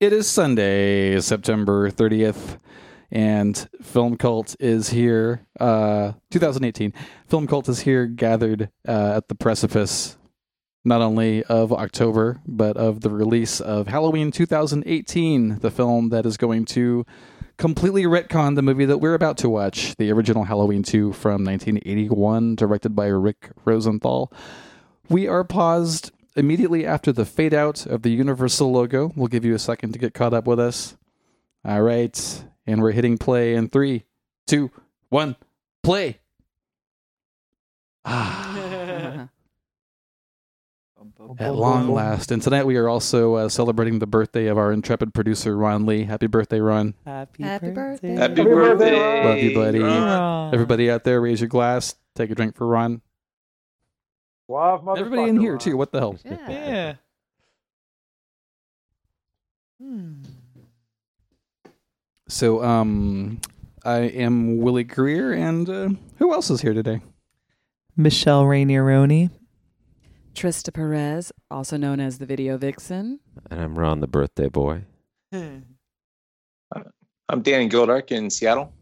It is Sunday, September 30th, and Film Cult is here. Uh, 2018. Film Cult is here, gathered uh, at the precipice not only of October, but of the release of Halloween 2018, the film that is going to completely retcon the movie that we're about to watch, the original Halloween 2 from 1981, directed by Rick Rosenthal. We are paused immediately after the fade out of the Universal logo. We'll give you a second to get caught up with us. All right. And we're hitting play in three, two, one, play. Ah. At long last. And tonight we are also uh, celebrating the birthday of our intrepid producer, Ron Lee. Happy birthday, Ron. Happy, Happy birthday. birthday. Happy birthday. Love you, buddy. Ron. Everybody out there, raise your glass. Take a drink for Ron. Suave motherfucker. Everybody in here, too. What the hell? Yeah. Yeah. Hmm. So, um, I am Willy Greer, and uh, who else is here today? Michelle Rainieroni. Trista Perez, also known as the Video Vixen. And I'm Ron, the birthday boy. I'm Danny Gildark in Seattle.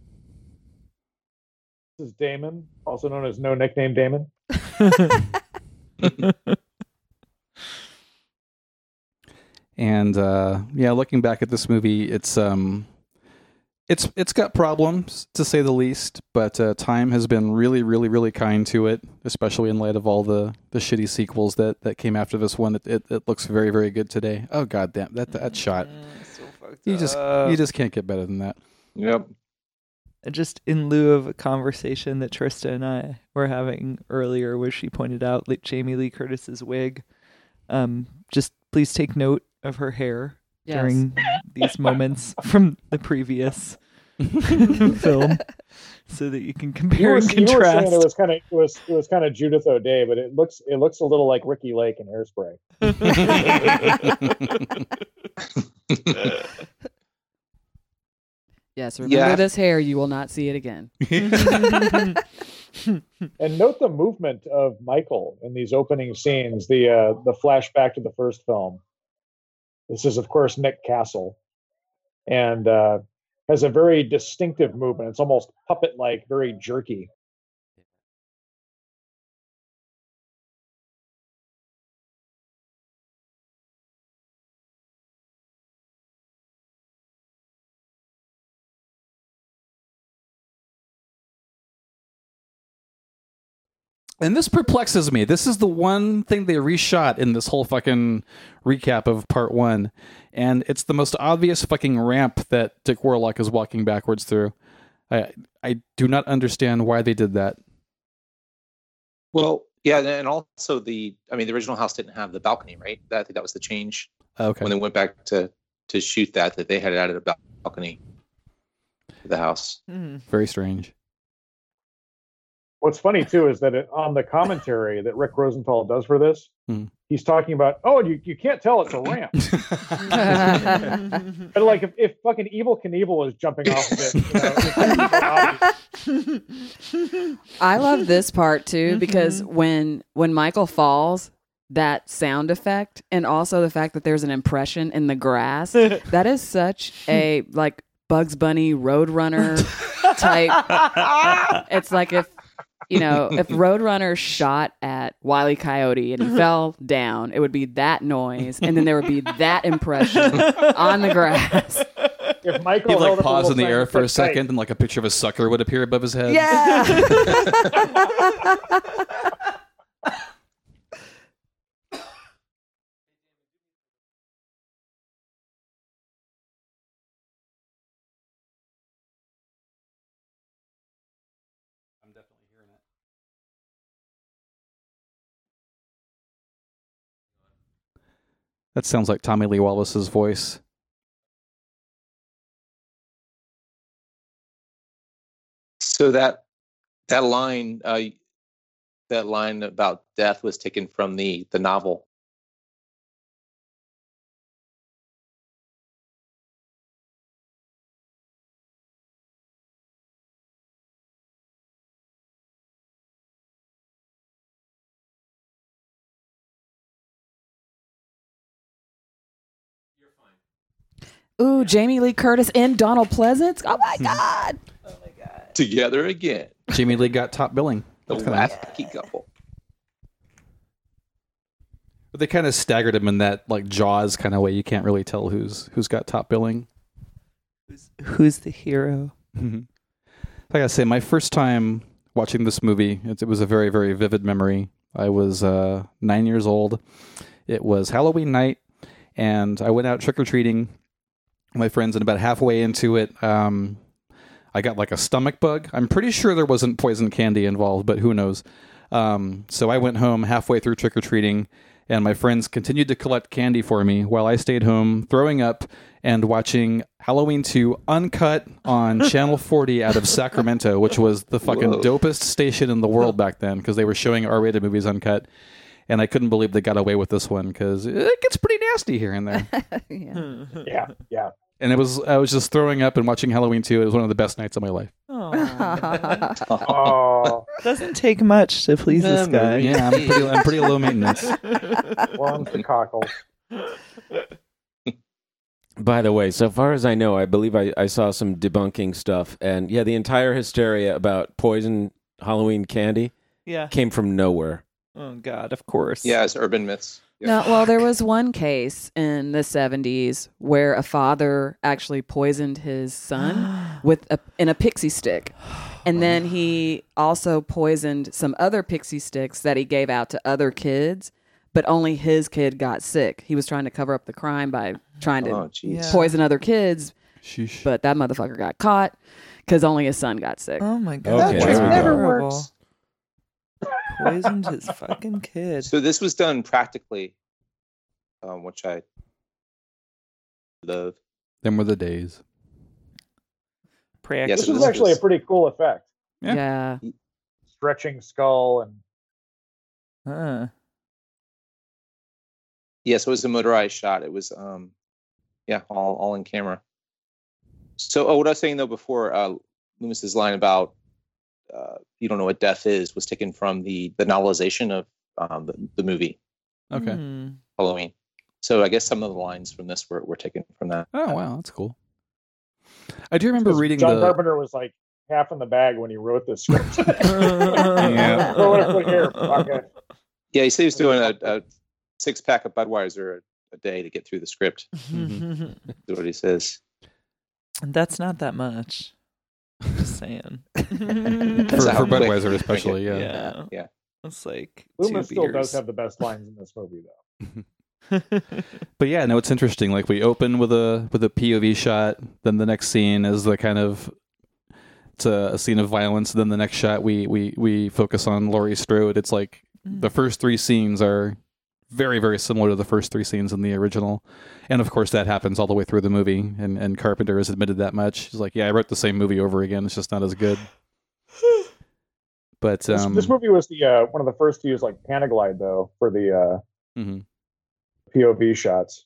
This is Damon, also known as No Nickname Damon. And uh, yeah, looking back at this movie, it's um, it's it's got problems to say the least. But uh, time has been really, really, really kind to it, especially in light of all the, the shitty sequels that, that came after this one. It, it, it looks very, very good today. Oh god damn that that shot! You just you just can't get better than that. Yep. Just in lieu of a conversation that Trista and I were having earlier, where she pointed out like Jamie Lee Curtis's wig. Um, just please take note of her hair Yes. during these moments from the previous film, so that you can You compare were, and you were saying contrast. it was kind of it was it was kind of Judith O'Dea, but it looks it looks a little like Ricki Lake in Hairspray. Yes, remember Yeah. this hair. You will not see it again. And note the movement of Michael in these opening scenes. The uh, the flashback to the first film. This is of course Nick Castle, and uh, has a very distinctive movement. It's almost puppet like, very jerky. And this perplexes me. This is the one thing they reshot in this whole fucking recap of part one. And it's the most obvious fucking ramp that Dick Warlock is walking backwards through. I I do not understand why they did that. Well, yeah, and also the I mean the original house didn't have the balcony, right? That, I think that was the change Okay. when they went back to to shoot that that they had added a balcony to the house. Hmm. Very strange. What's funny too is that it, on the commentary that Rick Rosenthal does for this, Hmm. he's talking about, oh, you, you can't tell it's a ramp. But like if, if fucking Evel Knievel was jumping off of it, you know, it's so obvious. I love this part too because when when Michael falls, that sound effect and also the fact that there's an impression in the grass, that is such a like Bugs Bunny Roadrunner type. It's like if you know, if Roadrunner shot at Wile E. Coyote and he fell down, it would be that noise, and then there would be that impression on the grass. If Michael He'd like pause in the air for a said, "Tight," second and like a picture of a sucker would appear above his head. Yeah. That sounds like Tommy Lee Wallace's voice. So that that line uh, that line about death was taken from the the novel. Ooh, Jamie Lee Curtis and Donald Pleasence. Oh my Hmm. god. Together again. Jamie Lee got top billing. The That's kinda wacky couple. But they kind of staggered him in that like Jaws kind of way. You can't really tell who's who's got top billing. Who's, who's the hero? Mhm. Like I say, my first time watching this movie, it, it was a very, very vivid memory. I was uh, nine years old. It was Halloween night, and I went out trick or treating with my friends. And about halfway into it, um, I got like a stomach bug. I'm pretty sure there wasn't poison candy involved, but who knows? Um, so I went home halfway through trick or treating, and my friends continued to collect candy for me while I stayed home throwing up and watching Halloween 2 uncut on Channel 40 out of Sacramento, which was the fucking Whoa. dopest station in the world back then because they were showing R rated movies uncut. And I couldn't believe they got away with this one because it gets pretty nasty here and there. yeah. Yeah, yeah. And it was I was just throwing up and watching Halloween 2. It was one of the best nights of my life. Aw. Oh, Doesn't take much to please this guy. Yeah, I'm pretty, I'm pretty low maintenance. worms and cockles. By the way, so far as I know, I believe I, I saw some debunking stuff, and yeah, the entire hysteria about poison Halloween candy Yeah. came from nowhere. Oh God, of course. Yeah, it's urban myths. Yeah. No, well, there was one case in the 70s where a father actually poisoned his son with a in a pixie stick. And then he also poisoned some other pixie sticks that he gave out to other kids, but only his kid got sick. He was trying to cover up the crime by trying to Oh, jeez. Poison other kids, Sheesh. but that motherfucker got caught because only his son got sick. Oh my God. Okay, that's there we go. never works. Poisoned his fucking kid. So this was done practically, um, which I love. Them were the days. Pray Yes, This it was was- actually a pretty cool effect. Yeah. yeah. Stretching skull and Huh. Yes, it was a motorized shot. It was, um, yeah, all all in camera. So, oh, what I was saying though before, uh, Loomis's line about uh, you don't know what death is was taken from the the novelization of um, the, the movie Okay. Hmm. Halloween. So I guess some of the lines from this were, were taken from that. Oh wow, that's cool. I do remember reading John the. Carpenter was like half in the bag when he wrote this script. Yeah. Throw it up here. Fuck. Yeah, he said he was doing a, a six pack of Budweiser a, a day to get through the script. Mm-hmm. Is what he says. That's not that much. I'm just saying. for, That's how for Budweiser, especially, yeah. yeah. Yeah. It's like Loomis two still does have the best lines in this movie, though. But yeah, no, it's interesting. Like we open with a with a POV shot, then the next scene is the kind of it's a, a scene of violence. Then the next shot, we we we focus on Laurie Strode. It's like mm. the first three scenes are very very similar to the first three scenes in the original, and of course that happens all the way through the movie. And and Carpenter has admitted that much. He's like, yeah, I wrote the same movie over again. It's just not as good. But This, um, this movie was the uh, one of the first to use like Panaglide though for the uh, mhm. POV shots.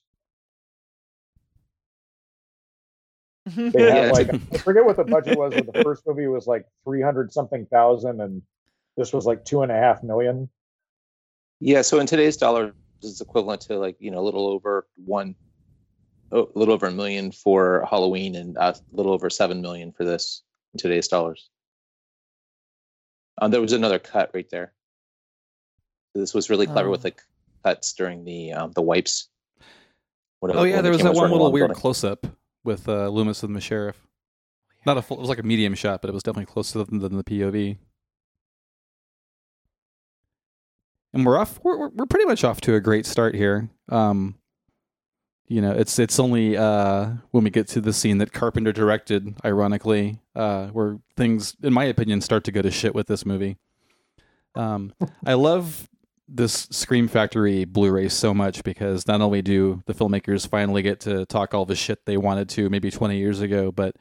They had it's like I forget what the budget was, but the first movie was like three hundred something thousand, and this was like two and a half million. Yeah, so in today's dollar, this is equivalent to like you know a little over one, a little over a million for Halloween, and uh, a little over seven million for this in today's dollars. Um, there was another cut right there. This was really clever with Oh. the cuts during the um, the wipes. Whatever- Oh yeah, there the was that camera's one little weird close up with uh, Loomis and the sheriff. Not a full. It was like a medium shot, but it was definitely closer than, than the POV. And we're off. We're, we're pretty much off to a great start here. Um, you know, it's it's only uh, when we get to the scene that Carpenter directed, ironically, uh, where things, in my opinion, start to go to shit with this movie. Um, I love this Scream Factory Blu-ray so much because not only do the filmmakers finally get to talk all the shit they wanted to maybe 20 years ago, but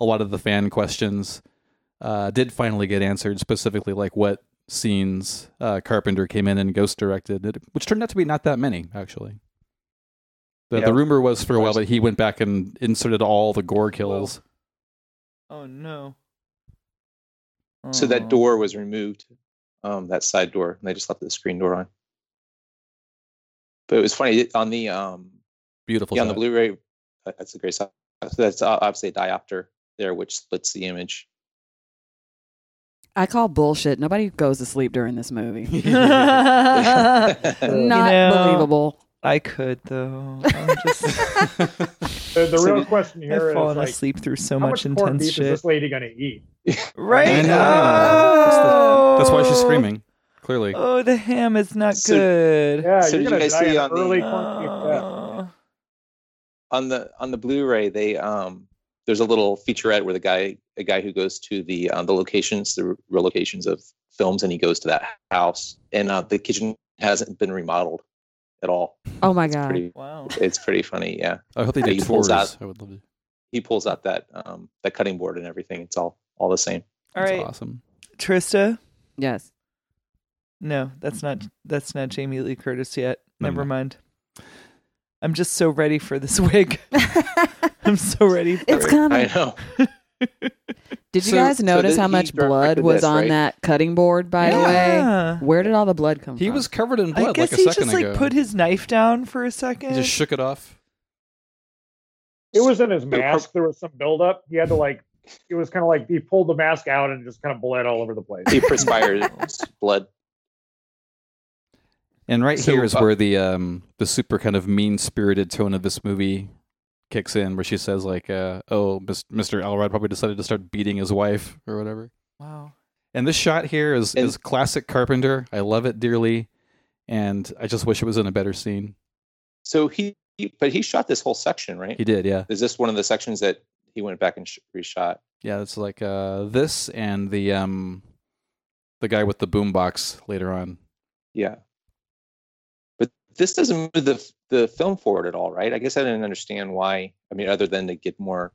a lot of the fan questions uh, did finally get answered. Specifically, like what scenes uh, Carpenter came in and ghost directed, it- which turned out to be not that many actually. The, Yeah. the rumor was for a while that he went back and inserted all the gore kills. Oh no. So that door was removed, um, that side door, and they just left the screen door on. But it was funny on the um, Beautiful. yeah, on the shot. Blu-ray that's a great size. So that's uh, obviously a diopter there, which splits the image. I call bullshit. Nobody goes to sleep during this movie. Not Not know, believable. I could though. I'm just, The, the So real you- question here I've is fallen like, asleep through so much much intense beef is shit. this lady gonna eat? Right? I know. That's, the- that's why she's Oh. screaming. Clearly. Oh, the ham is not So- good. Yeah, So you're did gonna guys die see an on the, uh, corned beef death. Oh. on the on the Blu-ray, they um there's a little featurette where the guy a guy who goes to the um, the locations, the real locations of films, and he goes to that house, and uh, the kitchen hasn't been remodeled at all. Oh my It's god. pretty, Wow. it's pretty funny. Yeah, I hope they Yeah, did he pulls tours. out- I would love to. he pulls out that um that cutting board and everything. It's all all the same. All That's right, awesome. Trista. Yes. No, that's not that's not Jamie Lee Curtis yet. No, Never no. mind. I'm just so ready for this wig. I'm so ready for It's it. coming. I know. Did you So- guys so notice did how he much directed blood was this, on right? that cutting board, by the way? Where did all the blood come from? He from? was covered in blood I blood guess like a he second just like ago. put his knife down for a second. he just shook it off. It was in his mask. There was some buildup. He had to like. It was kind of like he pulled the mask out and just kind of bled all over the place. He perspired blood. And right So, here is uh, where the um the super kind of mean spirited tone of this movie kicks in, where she says like, uh, "Oh, Mis- Mr. Elrod probably decided to start beating his wife or whatever." wow. And this shot here is And- is classic Carpenter. I love it dearly, and I just wish it was in a better scene. So he, he but he shot this whole section, right? He did, yeah, Is this one of the sections that he went back and sh- reshot? yeah. It's like uh this and the um the guy with the boombox later on. Yeah. But this doesn't move the the film for it at all, right? I guess I didn't understand why. I mean, other than to get more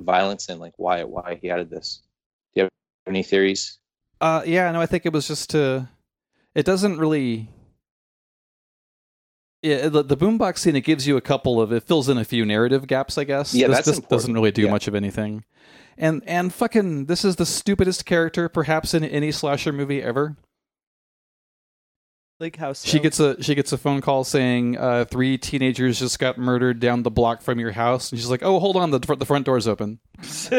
violence and like why why he added this. Do you have any theories? Uh, yeah, no, I think it was just to. It doesn't really. Yeah, the, the boombox scene it gives you a couple of it fills in a few narrative gaps, I guess. Yeah, this, that's this doesn't really do Yeah. much of anything, and and fucking this is the stupidest character perhaps in any slasher movie ever. Like how She gets a she gets a phone call saying uh, three teenagers just got murdered down the block from your house, and she's like, "Oh, hold on, the the front door's open."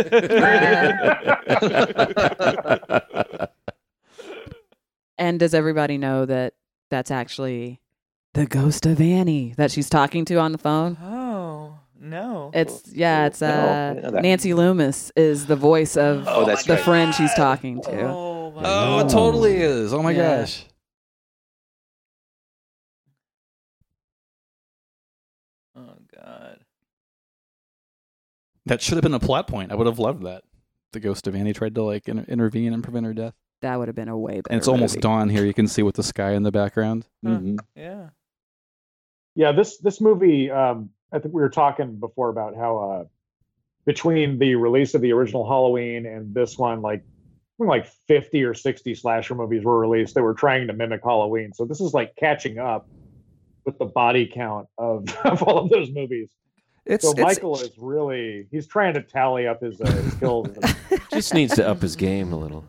and does everybody know that that's actually the ghost of Annie that she's talking to on the phone? Oh no. It's yeah, it's uh didn't know that. Nancy Loomis is the voice of Oh, the right. friend she's talking to. Oh, my Oh, it totally is. Oh my Yeah. gosh. That should have been a plot point. I would have loved that. The ghost of Annie tried to like inter- intervene and prevent her death. That would have been a way better. And it's almost movie. dawn here. You can see with the sky in the background. Huh. Mhm. Yeah. Yeah, this this movie. Um, I think we were talking before about how uh, between the release of the original Halloween and this one, like like fifty or sixty slasher movies were released that were trying to mimic Halloween. So this is like catching up with the body count of, of all of those movies. It's, So it's- Michael is really he's trying to tally up his, uh, his kills. Just needs to up his game a little.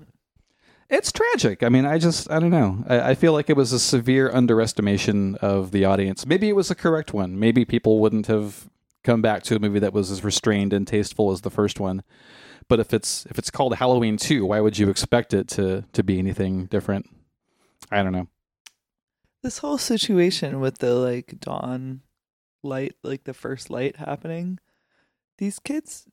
it's tragic. I mean, I just I don't know. I, I feel like it was a severe underestimation of the audience. Maybe it was a correct one. Maybe people wouldn't have come back to a movie that was as restrained and tasteful as the first one. But if it's if it's called Halloween two, why would you expect it to to be anything different? I don't know. This whole situation with the like dawn light, like the first light happening. These kids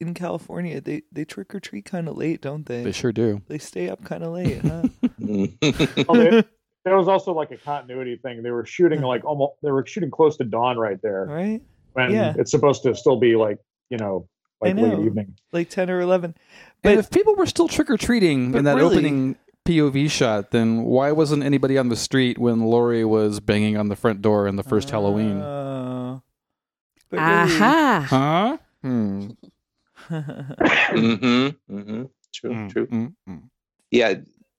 in California, they they trick or treat kind of late, don't they? They sure do. They stay up kind of late, huh? Oh, there was also like a continuity thing. They were shooting like almost they were shooting close to dawn right there. right? when Yeah. it's supposed to still be like you know I like late evening. Like ten or eleven. and But- if people were still trick or treating in that really- opening POV shot, then why wasn't anybody on the street when Laurie was banging on the front door in the first Halloween? Oh. But really- Aha! Huh? Mm hmm. Mm-hmm. True. Mm, True. mm, mm. Yeah.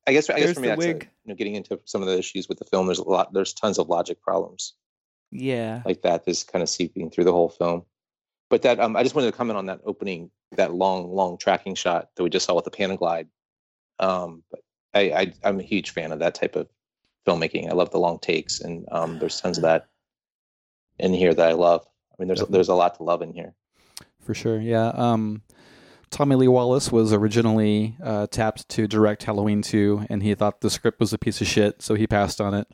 I guess. I guess There's for me, the that's a, you know, getting into some of the issues with the film. There's a lot. There's tons of logic problems yeah. like. That's kind of seeping through the whole film. But that um, I just wanted to comment on that opening, that long, long tracking shot that we just saw with the Panaglide. Um, but I, I, I'm a huge fan of that type of filmmaking. I love the long takes, and um, there's tons of that in here that I love. I mean, there's Definitely. there's a lot to love in here. for sure. Yeah. Um, Tommy Lee Wallace was originally uh, tapped to direct Halloween 2, and he thought the script was a piece of shit, so he passed on it.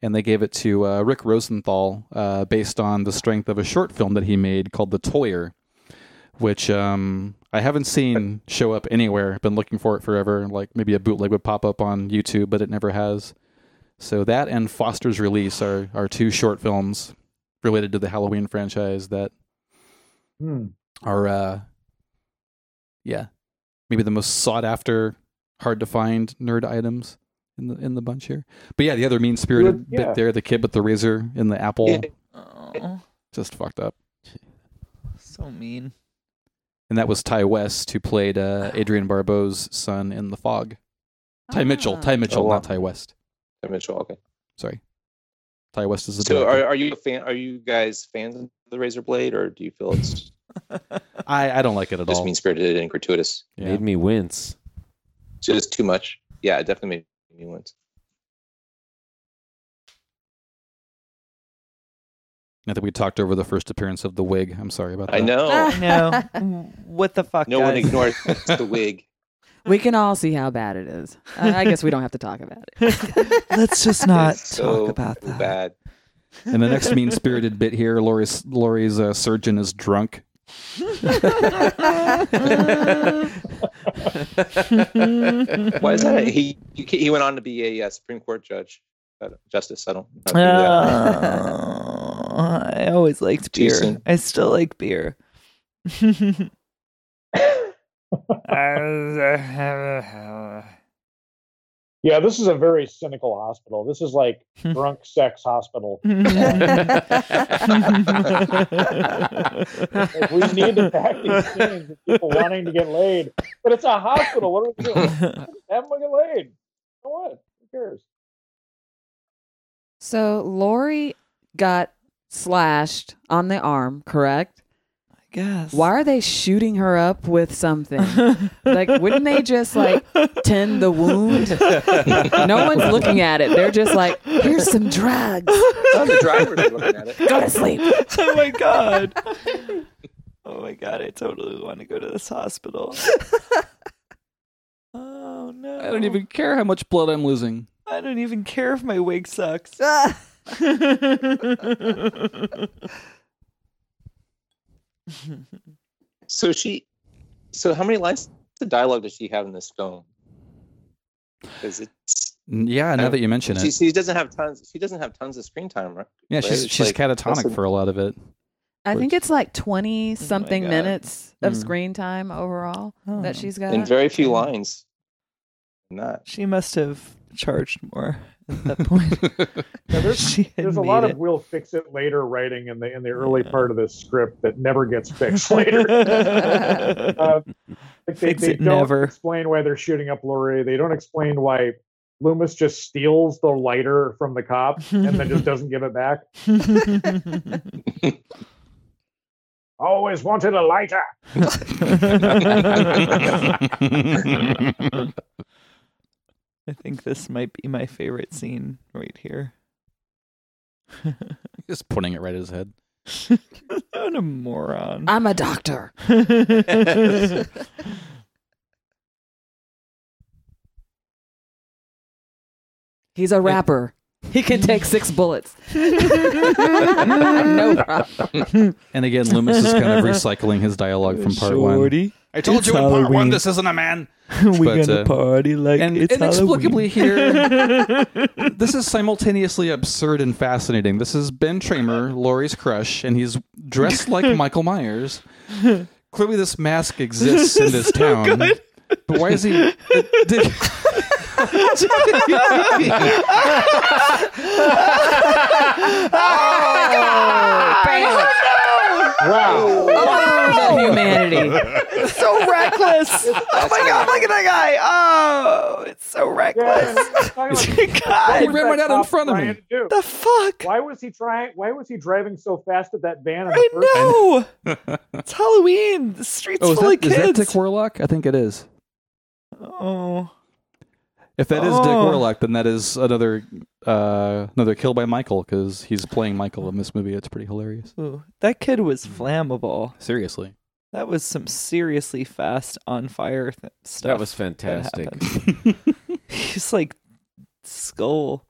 And they gave it to uh, Rick Rosenthal uh, based on the strength of a short film that he made called The Toyer, which um, I haven't seen show up anywhere. Been looking for it forever. Like maybe a bootleg would pop up on YouTube, but it never has. So that and Foster's Release are, are two short films related to the Halloween franchise that Hmm. are uh yeah maybe the most sought after hard to find nerd items in the in the bunch here but yeah the other mean spirited Yeah. bit there the kid with the razor in the apple Yeah. Oh, just fucked up so mean. and that was ty west who played uh adrienne barbeau's son in the fog ty mitchell Ah. ty mitchell Oh, wow. not ty west Ty Mitchell. Okay. sorry ty west is the So, director. are, are you a fan? Are you guys fans of the Razor Blade, or do you feel it's i i don't like it at just all mean spirited and gratuitous? yeah. Made me wince. Just too much? Yeah, it definitely made me wince. i think we talked over the first appearance of the wig i'm sorry about that I know. I know. what the fuck? no one guys? ignores the wig. We can all see how bad it is. I, I guess we don't have to talk about it. Let's just not It's so talk about that. Bad. And the next mean spirited bit here, Laurie's Laurie's uh, surgeon is drunk. Why is that? He he he went on to be a uh, Supreme Court judge, uh, justice. I don't. I don't Uh, I always liked beer. Decent. I still like beer. Yeah, this is a very cynical hospital. This is like hmm. drunk sex hospital. Like, we need to pack these scenes of people wanting to get laid, but it's a hospital. What are we doing? Have them get laid. So what? Who cares? So Laurie got slashed on the arm, correct? I guess. Why are they shooting her up with something? like, wouldn't they just like tend the wound? No one's looking at it. They're just like, here's some drugs. Oh, the drivers are looking at it. Go to sleep. oh my god. Oh my god, I totally want to go to this hospital. Oh no. I don't even care how much blood I'm losing. I don't even care if my wig sucks. So she, so how many lines of dialogue does she have in this film? Because it's Yeah, now I- that you mention she, it, she doesn't have tons. She doesn't have tons of screen time, right? yeah, right? she's It's she's like- catatonic a- for a lot of it. I think it's like 20 something God. minutes of Mm. screen time overall Oh. that she's got. in very few lines. Not. She must have charged more at that point. Yeah, there's there's a lot made of we'll fix it later writing in the in the early part of this script that never gets fixed later. Uh, like they, they it don't never. explain why they're shooting up Laurie. They don't explain why Loomis just steals the lighter from the cop and then just doesn't give it back. Always wanted a lighter. I think this might be my favorite scene right here. Just putting it right at his head. what a moron. I'm a doctor. He's a rapper. He can take six bullets. no problem. And again, Loomis is kind of recycling his dialogue from part one. Shorty, I told It's you in part one this isn't a man. we But, gonna uh, party like and it's inexplicably Halloween. here, this is simultaneously absurd and fascinating. This is Ben Tramer, Laurie's crush, and he's dressed like Michael Myers. Clearly, this mask exists in this town. But why is he? did- Wow. Oh, the humanity. so reckless. Oh my god, look at that guy. Oh, it's so reckless. Yeah, He God, ran right out in front of me. the fuck? Why was he trying? Why was he driving so fast at that van? I know. it's Halloween. The streets Oh, is full that, of is that. Dick Warlock? I think it is. oh. If that is Dick Oh. Warlock, then that is another uh, another kill by Michael because he's playing Michael in this movie. It's pretty hilarious. Ooh, that kid was flammable. Seriously. That was some seriously fast on fire th- stuff. That was fantastic. happened. He's like skull,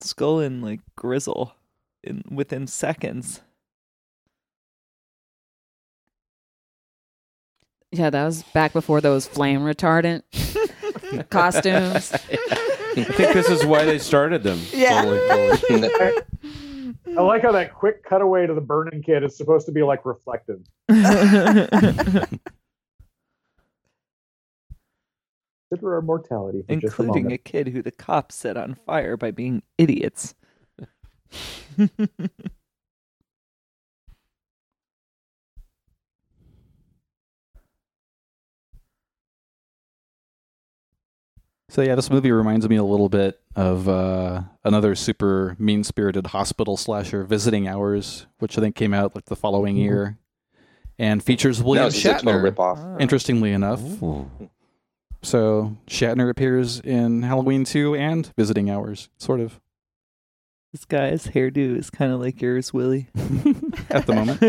skull and like grizzle in within seconds. Yeah, that was back before those flame retardant costumes. I think this is why they started them. Yeah. Totally, totally. I like how that quick cutaway to the burning kid is supposed to be like reflective. Consider our mortality for just a Including a kid who the cops set on fire by being idiots. So yeah, this movie reminds me a little bit of uh, another super mean-spirited hospital slasher, Visiting Hours, which I think came out like the following Mhm. year, and features No, William it's just a Shatner. ripoff. Ah. Interestingly enough, Ooh. so Shatner appears in Halloween 2 and Visiting Hours, sort of This guy's hairdo is kind of like yours, Willy. at the moment.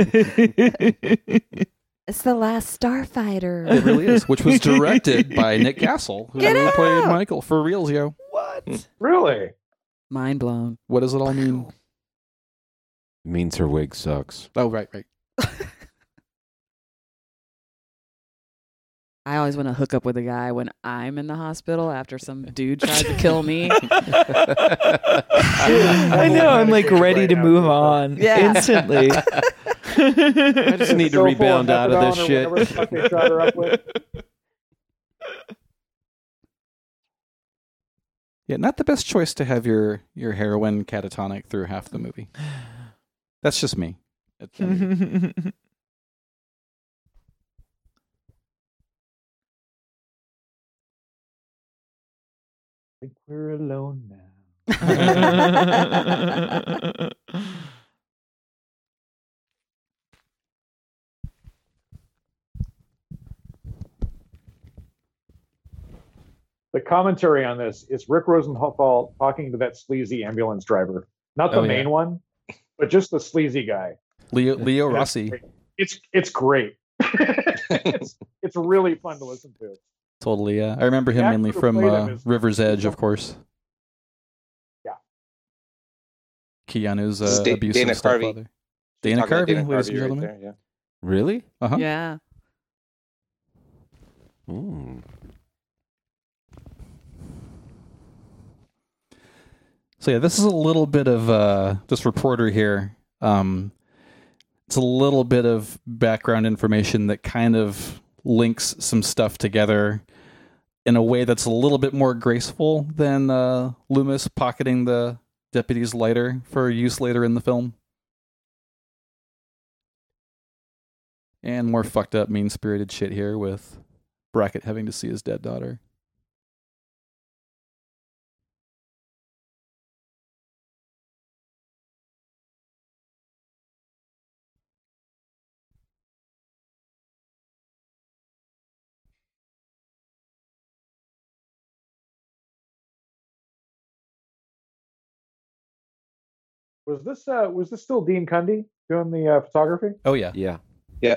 It's the last Starfighter. It really is, which was directed by Nick Castle, who Get played out! Michael for reals, yo. what? Hmm. Really? Mind blown. What does it all mean? Means her wig sucks. Oh, right, right. I always want to hook up with a guy when I'm in the hospital after some dude tries to kill me. I know. I'm like ready to move on Yeah. instantly. I just need to So full rebound out of this shit. whatever the fuck they shot her up with. Yeah, not the best choice to have your your heroine catatonic through half the movie. That's just me. It's- I think we're alone now. The commentary on this is Rick Rosenthal talking to that sleazy ambulance driver, not the Oh, yeah. main one, but just the sleazy guy. Leo Leo That's Rossi, great. It's it's great. it's, it's really fun to listen to. totally. Yeah, I remember him mainly from uh, him River's Edge, of course. Yeah. Keanu's This is uh, Da- abusive Dana Carvey. stepfather. Dana Talking about Carvey, ladies and Carvey right gentlemen. there, yeah. Really? Uh-huh. Yeah. Ooh. So yeah, this is a little bit of uh, this reporter here. Um, it's a little bit of background information that kind of links some stuff together in a way that's a little bit more graceful than uh, Loomis pocketing the deputy's lighter for use later in the film. And more fucked up, mean spirited shit here with Brackett having to see his dead daughter. Was this uh was this still Dean Cundey doing the uh, photography? Oh yeah, Yeah. Yeah.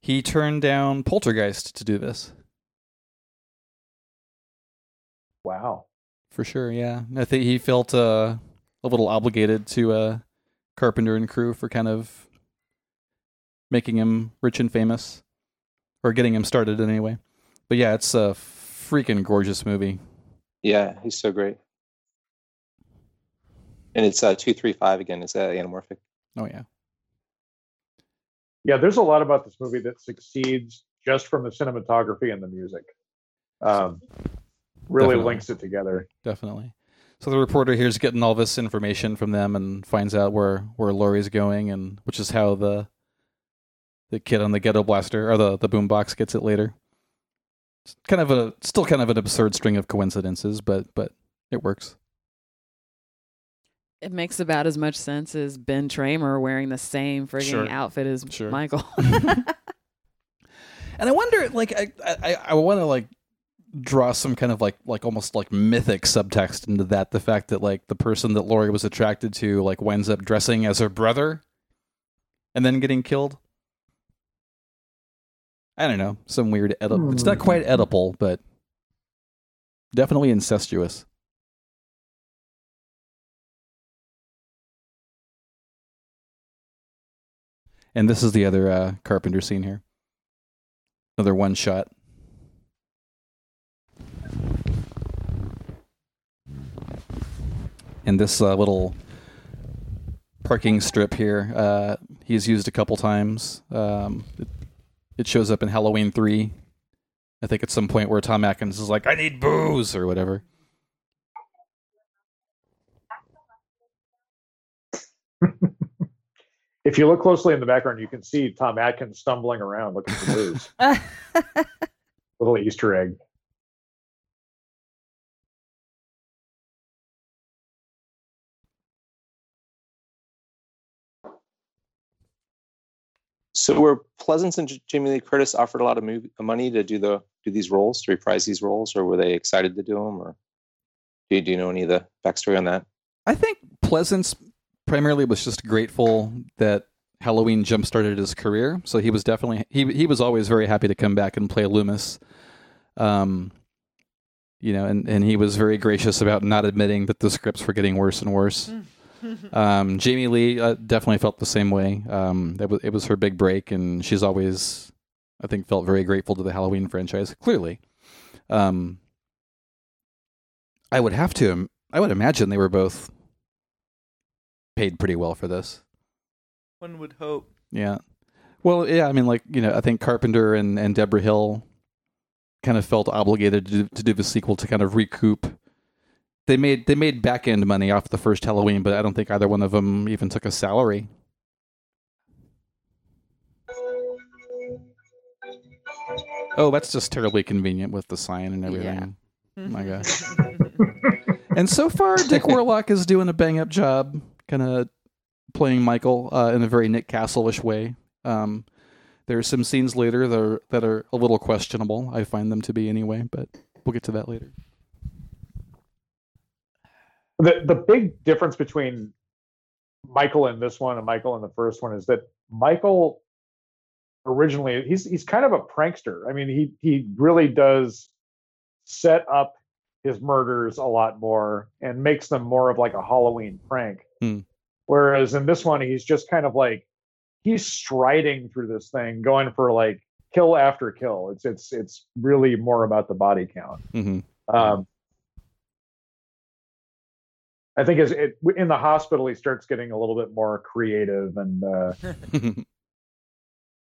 he turned down Poltergeist to do this. Wow. For sure, yeah. I think he felt uh, a little obligated to uh, Carpenter and crew for kind of making him rich and famous, or getting him started anyway. But yeah, it's a freaking gorgeous movie. Yeah, he's so great. And it's uh, 235 again. It's uh, anamorphic. Oh yeah, Yeah, there's a lot about this movie that succeeds just from the cinematography and the music. Um, really Definitely. links it together. definitely. So the reporter here's getting all this information from them and finds out where where Laurie's going, and which is how the the kid on the ghetto blaster or the the boombox gets it later. It's kind of a still kind of an absurd string of coincidences, but but it works. It makes about as much sense as Ben Tramer wearing the same frigging Sure. outfit as Sure. Michael. And I wonder, like, I I, I want to like draw some kind of like like almost like mythic subtext into that. The fact that like the person that Laurie was attracted to like winds up dressing as her brother, and then getting killed. I don't know, some weird Oedipal. It's not quite hmm. Oedipal, but definitely incestuous. And this is the other uh, Carpenter scene here. Another one shot. And this uh, little parking strip here, uh, he's used a couple times. Um, it, it shows up in Halloween 3. I think at some point where Tom Atkins is like, I need booze or whatever. If you look closely in the background, you can see Tom Atkins stumbling around looking for booze. Little Easter egg. So were Pleasence and J- Jamie Lee Curtis offered a lot of movie, money to do the do these roles to reprise these roles, or were they excited to do them, or do you, do you know any of the backstory on that? I think Pleasence primarily was just grateful that Halloween jump started his career. So he was definitely he he was always very happy to come back and play Loomis. Um you know, and, and he was very gracious about not admitting that the scripts were getting worse and worse. um, Jamie Lee uh, definitely felt the same way. Um, it was it was her big break, and she's always, I think, felt very grateful to the Halloween franchise. Clearly, um, I would have to, I would imagine they were both paid pretty well for this. One would hope. Yeah. Well, yeah, I mean, like, you know, I think Carpenter and, and Debra Hill kind of felt obligated to do, to do the sequel to kind of recoup. They made they made back end money off the first Halloween, but I don't think either one of them even took a salary. Oh, that's just terribly convenient with the sign and everything. My gosh. And so far, Dick Warlock is doing a bang up job, kind of playing Michael uh, in a very Nick Castle-ish way. Um, there are some scenes later that are, that are a little questionable. I find them to be anyway, but we'll get to that later. The the big difference between Michael in this one and Michael in the first one is that Michael originally he's he's kind of a prankster. I mean, he he really does set up his murders a lot more and makes them more of like a Halloween prank. Hmm. Whereas in this one, he's just kind of like he's striding through this thing, going for like kill after kill. It's it's it's really more about the body count. hmm Um, I think as it in the hospital, he starts getting a little bit more creative, and uh,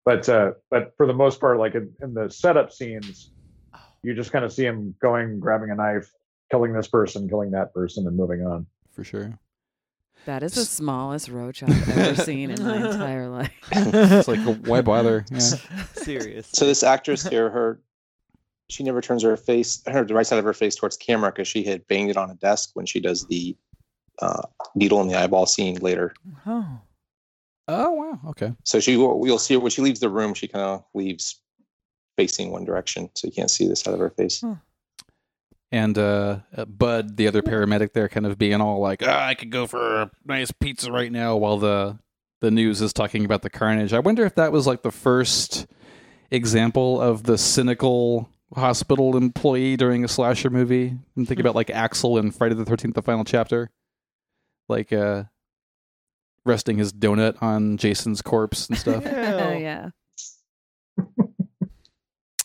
but uh, but for the most part, like in, in the setup scenes, you just kind of see him going, grabbing a knife, killing this person, killing that person, and moving on. For sure. That is the smallest roach I've ever seen in my entire life. It's like, why bother? Yeah. Serious. So this actress here, her she never turns her face, her the right side of her face towards camera because she had banged it on a desk when she does the uh, needle in the eyeball scene later. Oh. Oh, wow. Okay. So she will, you'll see her when she leaves the room. She kind of leaves facing one direction, so you can't see the side of her face. And uh, uh, Bud, the other paramedic there, kind of being all like, ah, I could go for a nice pizza right now while the the news is talking about the carnage. I wonder if that was like the first example of the cynical hospital employee during a slasher movie. I'm thinking about like Axel in Friday the 13th, the final chapter. Like, uh, resting his donut on Jason's corpse and stuff. Yeah. yeah.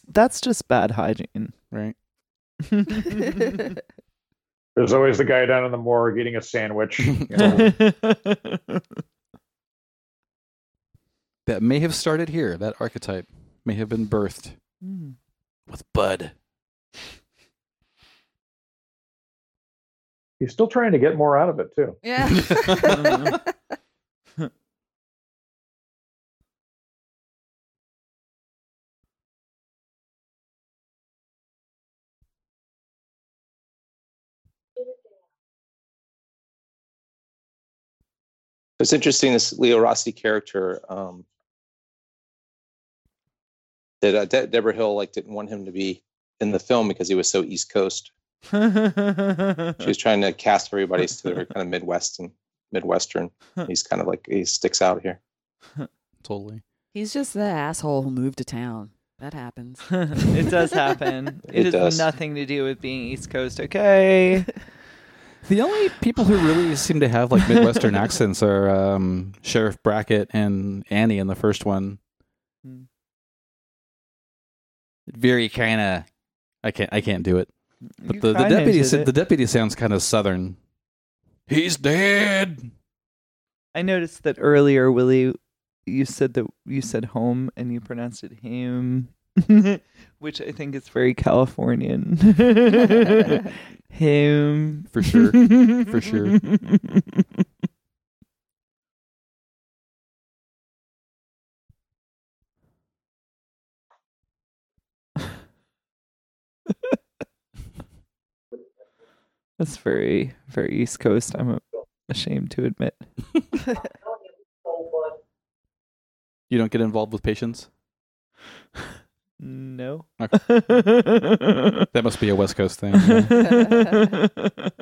That's just bad hygiene. right? There's always the guy down in the morgue eating a sandwich. you know. That may have started here. That archetype may have been birthed Hmm. with Bud. He's still trying to get more out of it too. Yeah. It's interesting this Leo Rossi character um, that uh, De- Debra Hill like didn't want him to be in the film because he was so East Coast. She was trying to cast everybody to their kind of Midwest and Midwestern. He's kind of like he sticks out here. Totally. He's just the asshole who moved to town. That happens. it does happen. It it has does. nothing to do with being East Coast. Okay. The only people who really seem to have like Midwestern accents are um, Sheriff Brackett and Annie in the first one. Hmm. Very kind of. I can't. I can't do it. But You the, the deputy. did sa- The deputy sounds kind of southern. He's dead. I noticed that earlier, Willy, you said that you said home and you pronounced it him, which I think is very Californian. him. For sure. For sure. That's very, very East Coast. I'm ashamed to admit. You don't get involved with patients. No. That must be a West Coast thing. yeah.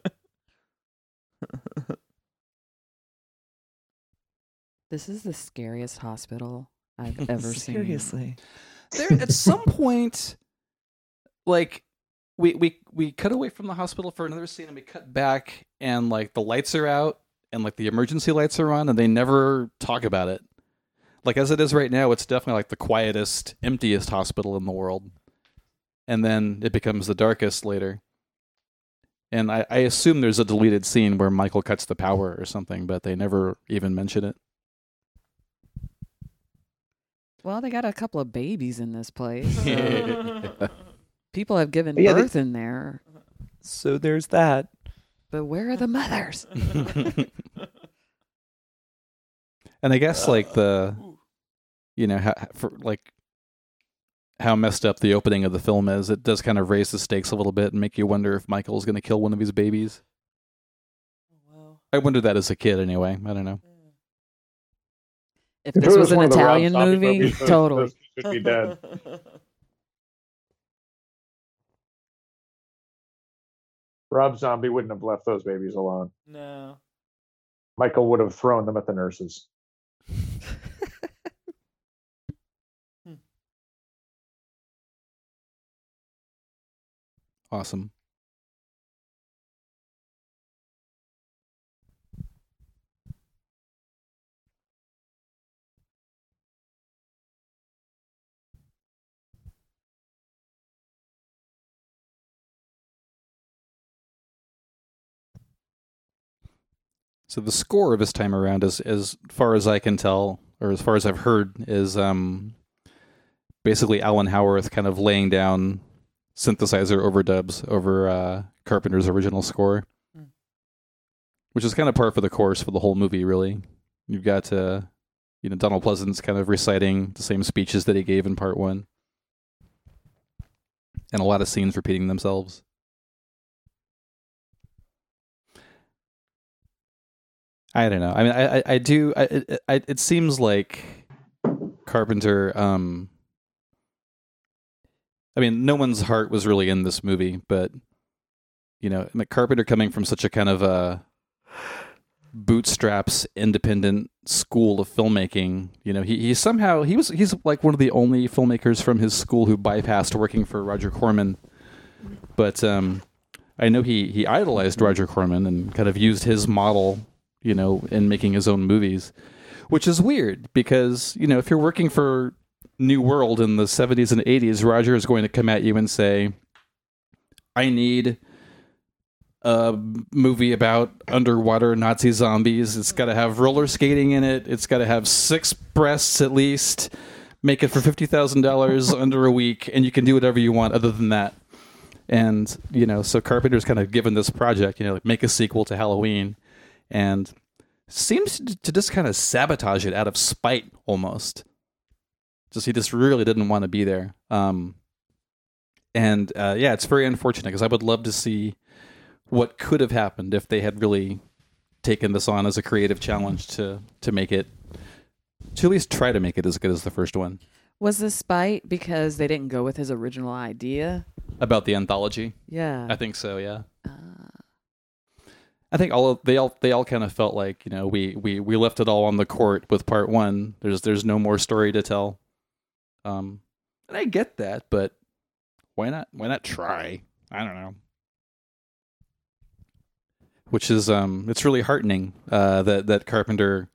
This is the scariest hospital I've ever seen. Seriously. there at some point like we we we cut away from the hospital for another scene and we cut back and like the lights are out and like the emergency lights are on and they never talk about it like as it is right now it's definitely like the quietest emptiest hospital in the world and then it becomes the darkest later and I, I assume there's a deleted scene where michael cuts the power or something but they never even mention it Well, they got a couple of babies in this place. so People have given Yeah, they- birth in there, So there's that. but where are the mothers? and I guess like the, you know, how, for like how messed up the opening of the film is, it does kind of raise the stakes a little bit and make you wonder if Michael's going to kill one of his babies. I wondered that as a kid, anyway. I don't know. Mm. If If this it was an one of the Rob Italian movie, movies, totally. should be dead. Rob Zombie wouldn't have left those babies alone. No. Michael would have thrown them at the nurses. Awesome. So the score of this time around, is as far as I can tell, or as far as I've heard, is um, basically Alan Howarth kind of laying down synthesizer overdubs over uh, Carpenter's original score, Hmm. which is kind of par for the course for the whole movie. Really, you've got uh, you know Donald Pleasence kind of reciting the same speeches that he gave in part one, and a lot of scenes repeating themselves. I don't know. I mean, I I, I do. I, it, I, it seems like Carpenter. Um, I mean, no one's heart was really in this movie, but you know, Carpenter coming from such a kind of a bootstraps independent school of filmmaking. You know, he he somehow he was he's like one of the only filmmakers from his school who bypassed working for Roger Corman. But um, I know he he idolized Roger Corman and kind of used his model, you know, in making his own movies, which is weird because you know if you're working for New World in the 70s and 80s, Roger is going to come at you and say, "I need." a movie about underwater Nazi zombies. It's got to have roller skating in it. It's got to have six breasts at least. Make it for fifty thousand dollars under a week, and you can do whatever you want other than that. And you know, so Carpenter's kind of given this project, you know, like make a sequel to Halloween, and seems to just kind of sabotage it out of spite almost. Just he just really didn't want to be there. Um, and uh, yeah, it's very unfortunate because I would love to see what could have happened if they had really taken this on as a creative challenge to to make it to at least try to make it as good as the first one Was this spite because they didn't go with his original idea? about the anthology Yeah. i think so yeah Ah. i think all of they all they all kind of felt like you know we we we left it all on the court with part one there's there's no more story to tell um And I get that, but why not? Why not try? I don't know. Which is um, it's really heartening uh, that that Carpenter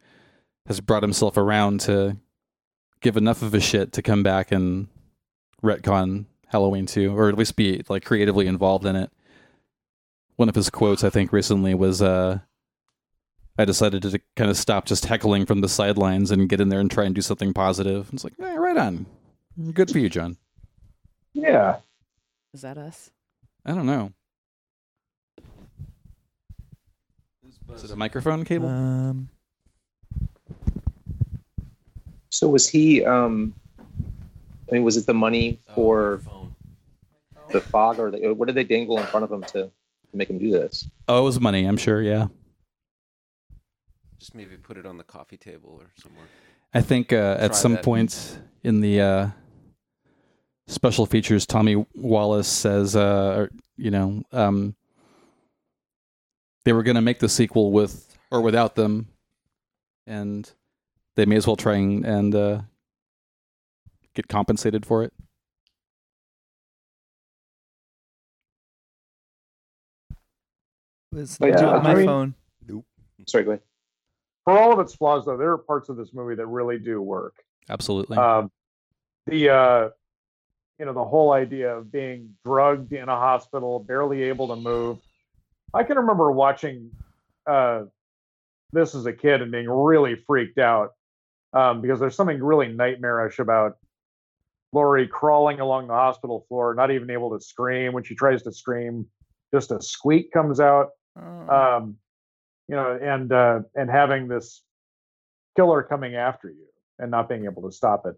has brought himself around to give enough of a shit to come back and retcon Halloween 2, or at least be like creatively involved in it. One of his quotes, I think, recently was, uh, "I decided to kind of stop just heckling from the sidelines and get in there and try and do something positive." It's like, eh, right on, good for you, John. Yeah. Is that us? I don't know. Is it a microphone cable? Um, So was he? Um, I mean, was it the money for the fog, or the, what did they dangle in front of him to, to make him do this? oh, it was money. I'm sure. Yeah. Just maybe put it on the coffee table or somewhere. I think uh, at Try some that. point in the uh, special features, Tommy Wallace says, uh, you know, um, they were going to make the sequel with or without them, and they may as well try and, and uh, get compensated for it. was But yeah, not my I mean- phone. Sorry, go ahead. For all of its flaws, though, there are parts of this movie that really do work. Absolutely. Um, the uh, you know the whole idea of being drugged in a hospital, barely able to move. I can remember watching uh, this as a kid and being really freaked out um, because there's something really nightmarish about Laurie crawling along the hospital floor, not even able to scream. When she tries to scream, just a squeak comes out Oh. um, you know, and uh, and having this killer coming after you and not being able to stop it.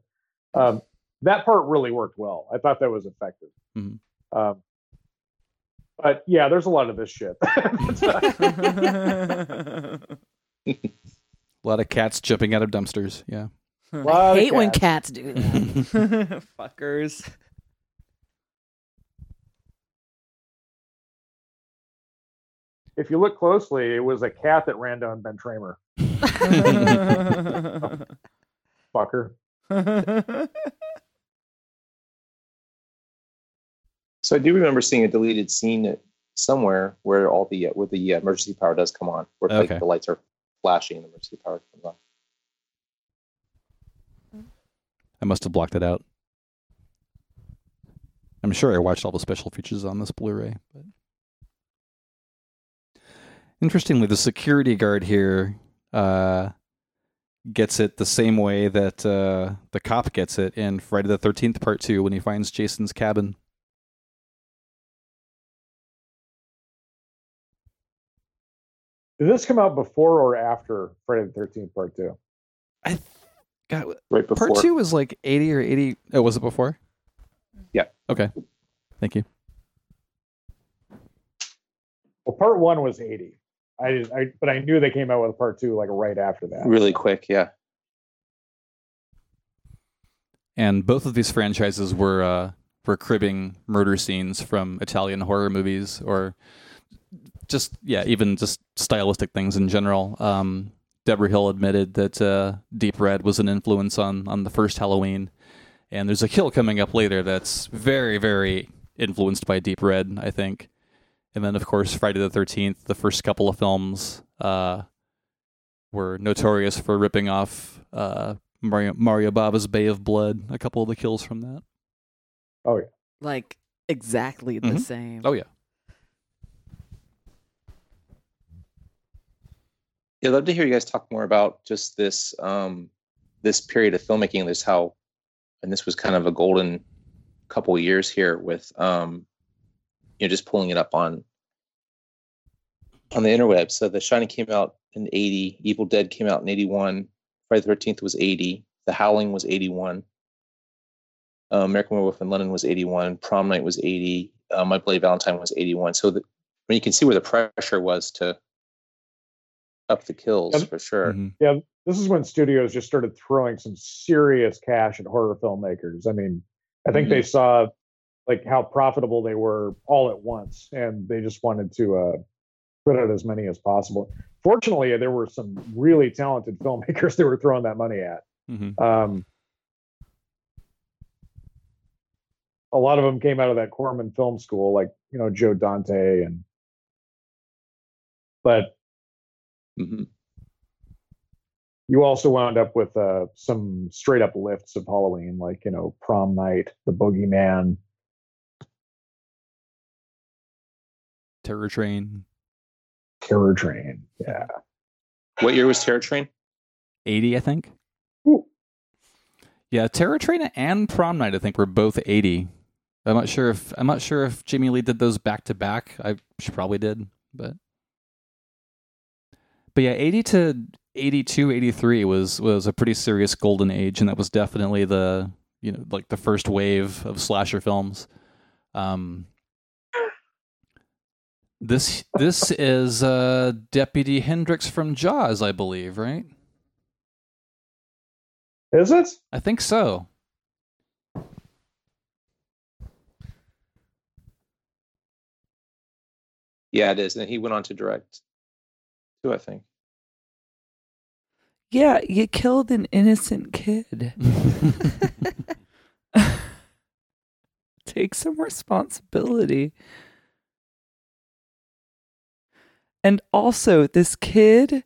Um, that part really worked well. I thought that was effective. Mhm. Um, but yeah, there's a lot of this shit. a lot of cats jumping out of dumpsters. Yeah. I of hate when cats. cats do that. Fuckers. if you look closely, it was a cat that ran down Ben Tramer. Fucker. So I do remember seeing a deleted scene somewhere where all the where the uh, emergency power does come on, where like, the lights are flashing and the emergency power comes on. I must have blocked it out. I'm sure I watched all the special features on this Blu-ray. But interestingly, the security guard here uh, gets it the same way that uh, the cop gets it in Friday the Thirteenth Part Two when he finds Jason's cabin. Did this come out before or after Friday the Thirteenth Part Two? I th- got Right before. Part Two was like eighty or eighty. Oh, was it before? Yeah. Okay. Thank you. Well, Part One was eighty. I, did- I but I knew they came out with Part Two like right after that. Really quick, yeah. and both of these franchises were uh, were cribbing murder scenes from Italian horror movies, or just yeah, even just stylistic things in general. Um, Debra Hill admitted that uh, Deep Red was an influence on on the first Halloween, and there's a kill coming up later that's very very influenced by Deep Red, I think. And then of course Friday the Thirteenth, the first couple of films uh, were notorious for ripping off uh, Mario Mario Bava's Bay of Blood. A couple of the kills from that. Oh yeah, like exactly the Mhm. same. Oh yeah. Yeah, I'd love to hear you guys talk more about just this um, this period of filmmaking. This how, and this was kind of a golden couple years here with um, you know just pulling it up on on the interweb. So The Shining came out in '80, Evil Dead came out in '81, Friday the Thirteenth was '80, The Howling was '81, uh, American Werewolf in London was '81, Prom Night was '80, uh, My Bloody Valentine was '81. So the, I mean, you can see where the pressure was to up the kills Yep. for sure. Mhm. this is when studios just started throwing some serious cash at horror filmmakers. I mean, I think they saw like how profitable they were all at once, and they just wanted to uh, put out as many as possible. Fortunately, there were some really talented filmmakers they were throwing that money at. Mhm. Um, a lot of them came out of that Corman Film School, like you know Joe Dante and. But Mhm. you also wound up with uh, some straight up lifts of Halloween, like you know Prom Night, The Boogeyman, Terror Train. Terror Train. Yeah. What year was Terror Train? 80, I think. Ooh. Yeah, Terror Train and Prom Night, I think, were both 80. I'm not sure if I'm not sure if Jamie Lee did those back to back. I she probably did, but but yeah, 80 to 82, 83 was was a pretty serious golden age, and that was definitely the you know like the first wave of slasher films. Um, this this is uh, Deputy Hendricks from Jaws, I believe, right? Is it? I think so. Yeah, it is. And he went on to direct too, I think. Yeah, you killed an innocent kid. Take some responsibility. And also, this kid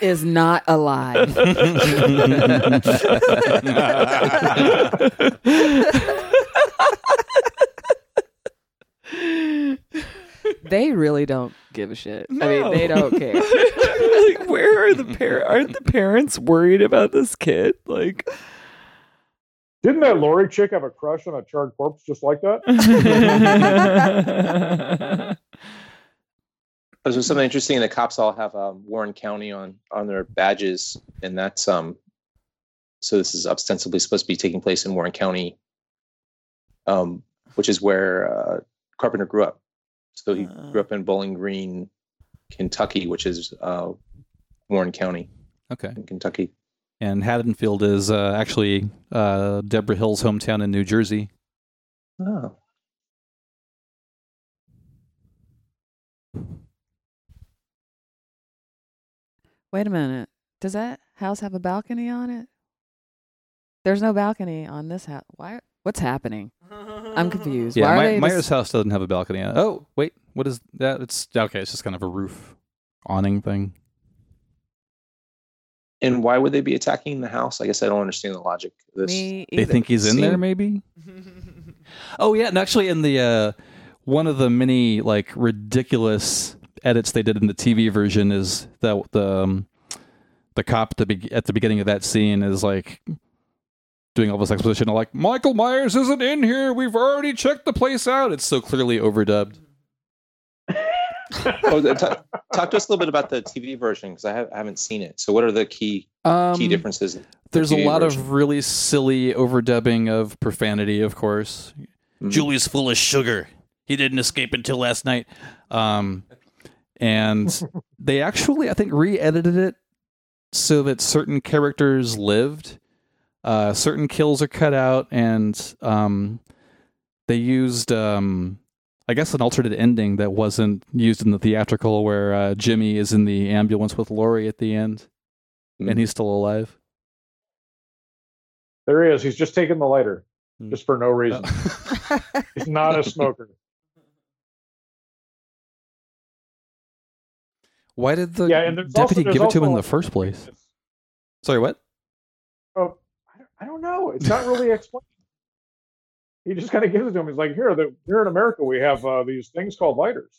Is not alive. they really don't give a shit. I mean, they don't care. like, where are the parents? Aren't the parents worried about this kid? Like, Didn't that Laurie chick have a crush on a charred corpse just like that? There's something interesting. The cops all have um, Warren County on on their badges, and that's um. So this is ostensibly supposed to be taking place in Warren County, um, which is where uh, Carpenter grew up. So he Uh. grew up in Bowling Green, Kentucky, which is uh, Warren County okay. in Kentucky. And Haddonfield is uh, actually uh, Debra Hill's hometown in New Jersey. Oh, Wait a minute. Does that house have a balcony on it? There's no balcony on this house. Why? What's happening? I'm confused. Yeah, Why are My- they Myers' just- house doesn't have a balcony. Oh, wait, what is that? It's okay. It's just kind of a roof awning thing. and why would they be attacking the house? I guess I don't understand the logic of this. Me They think he's in there, Seem- maybe. Oh yeah, and actually, in the uh, one of the many like ridiculous edits they did in the TV version is that the um, the cop at the be- at the beginning of that scene is like doing all this exposition of like Michael Myers isn't in here. We've already checked the place out. It's so clearly overdubbed. oh, the- talk, talk to us a little bit about the TV version because I, have, I haven't seen it. So, what are the key Um, key differences? in the There's a lot version? of really silly overdubbing of profanity, of course. Mhm. Julie's full of sugar. He didn't escape until last night. Um, and they actually, I think, re-edited it so that certain characters lived. Uh, certain kills are cut out, and um, they used, um, I guess, an alternate ending that wasn't used in the theatrical, where uh, Jimmy is in the ambulance with Laurie at the end, Mhm. and he's still alive. There he is. He's just taking the lighter, Hmm. just for no reason. He's not a smoker. Why did the yeah, deputy also, give it to him in the first place? Sorry, what? Oh, I don't- know. It's not really explained. He just kind of gives it to him. He's like, "Here, the, here in America, we have uh, these things called lighters."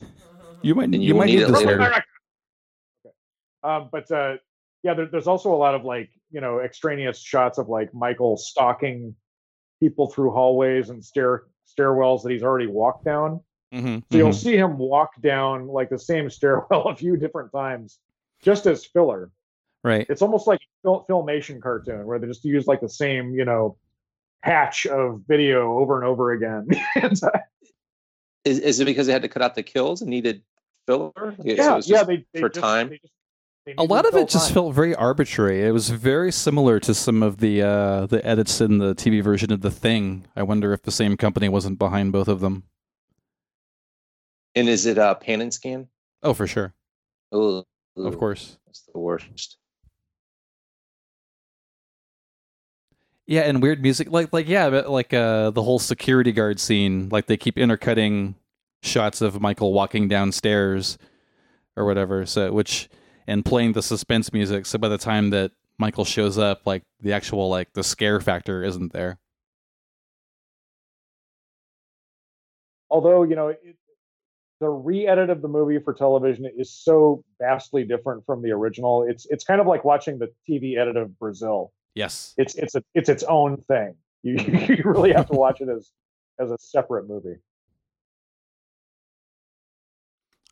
You might And you, you might need need it this later. later. Okay. Um, but uh, yeah, there, there's also a lot of like you know extraneous shots of like Michael stalking people through hallways and stair stairwells that he's already walked down. Mm-hmm, So you'll see him walk down like the same stairwell a few different times, just as filler. Right. It's almost like a fil- filmation cartoon where they just use like the same you know patch of video over and over again. Is, is it because they had to cut out the kills and needed filler? Like, so yeah, yeah, they, they for just- time? they just- they A lot of fill it just time. felt very arbitrary. It was very similar to some of the uh, the edits in the TV version of The Thing. I wonder if the same company wasn't behind both of them. And is it uh, pan and scan? Oh, for sure. Ugh, Of course. That's the worst. Yeah, and weird music, like like yeah, but like uh, the whole security guard scene. Like they keep intercutting shots of Michael walking downstairs or whatever. So which and playing the suspense music. So by the time that Michael shows up, like the actual like the scare factor isn't there. Although you know, it, the re-edit of the movie for television is so vastly different from the original. It's it's kind of like watching the TV edit of Brazil. Yes. It's it's a it's its own thing. You you really have to watch it as as a separate movie.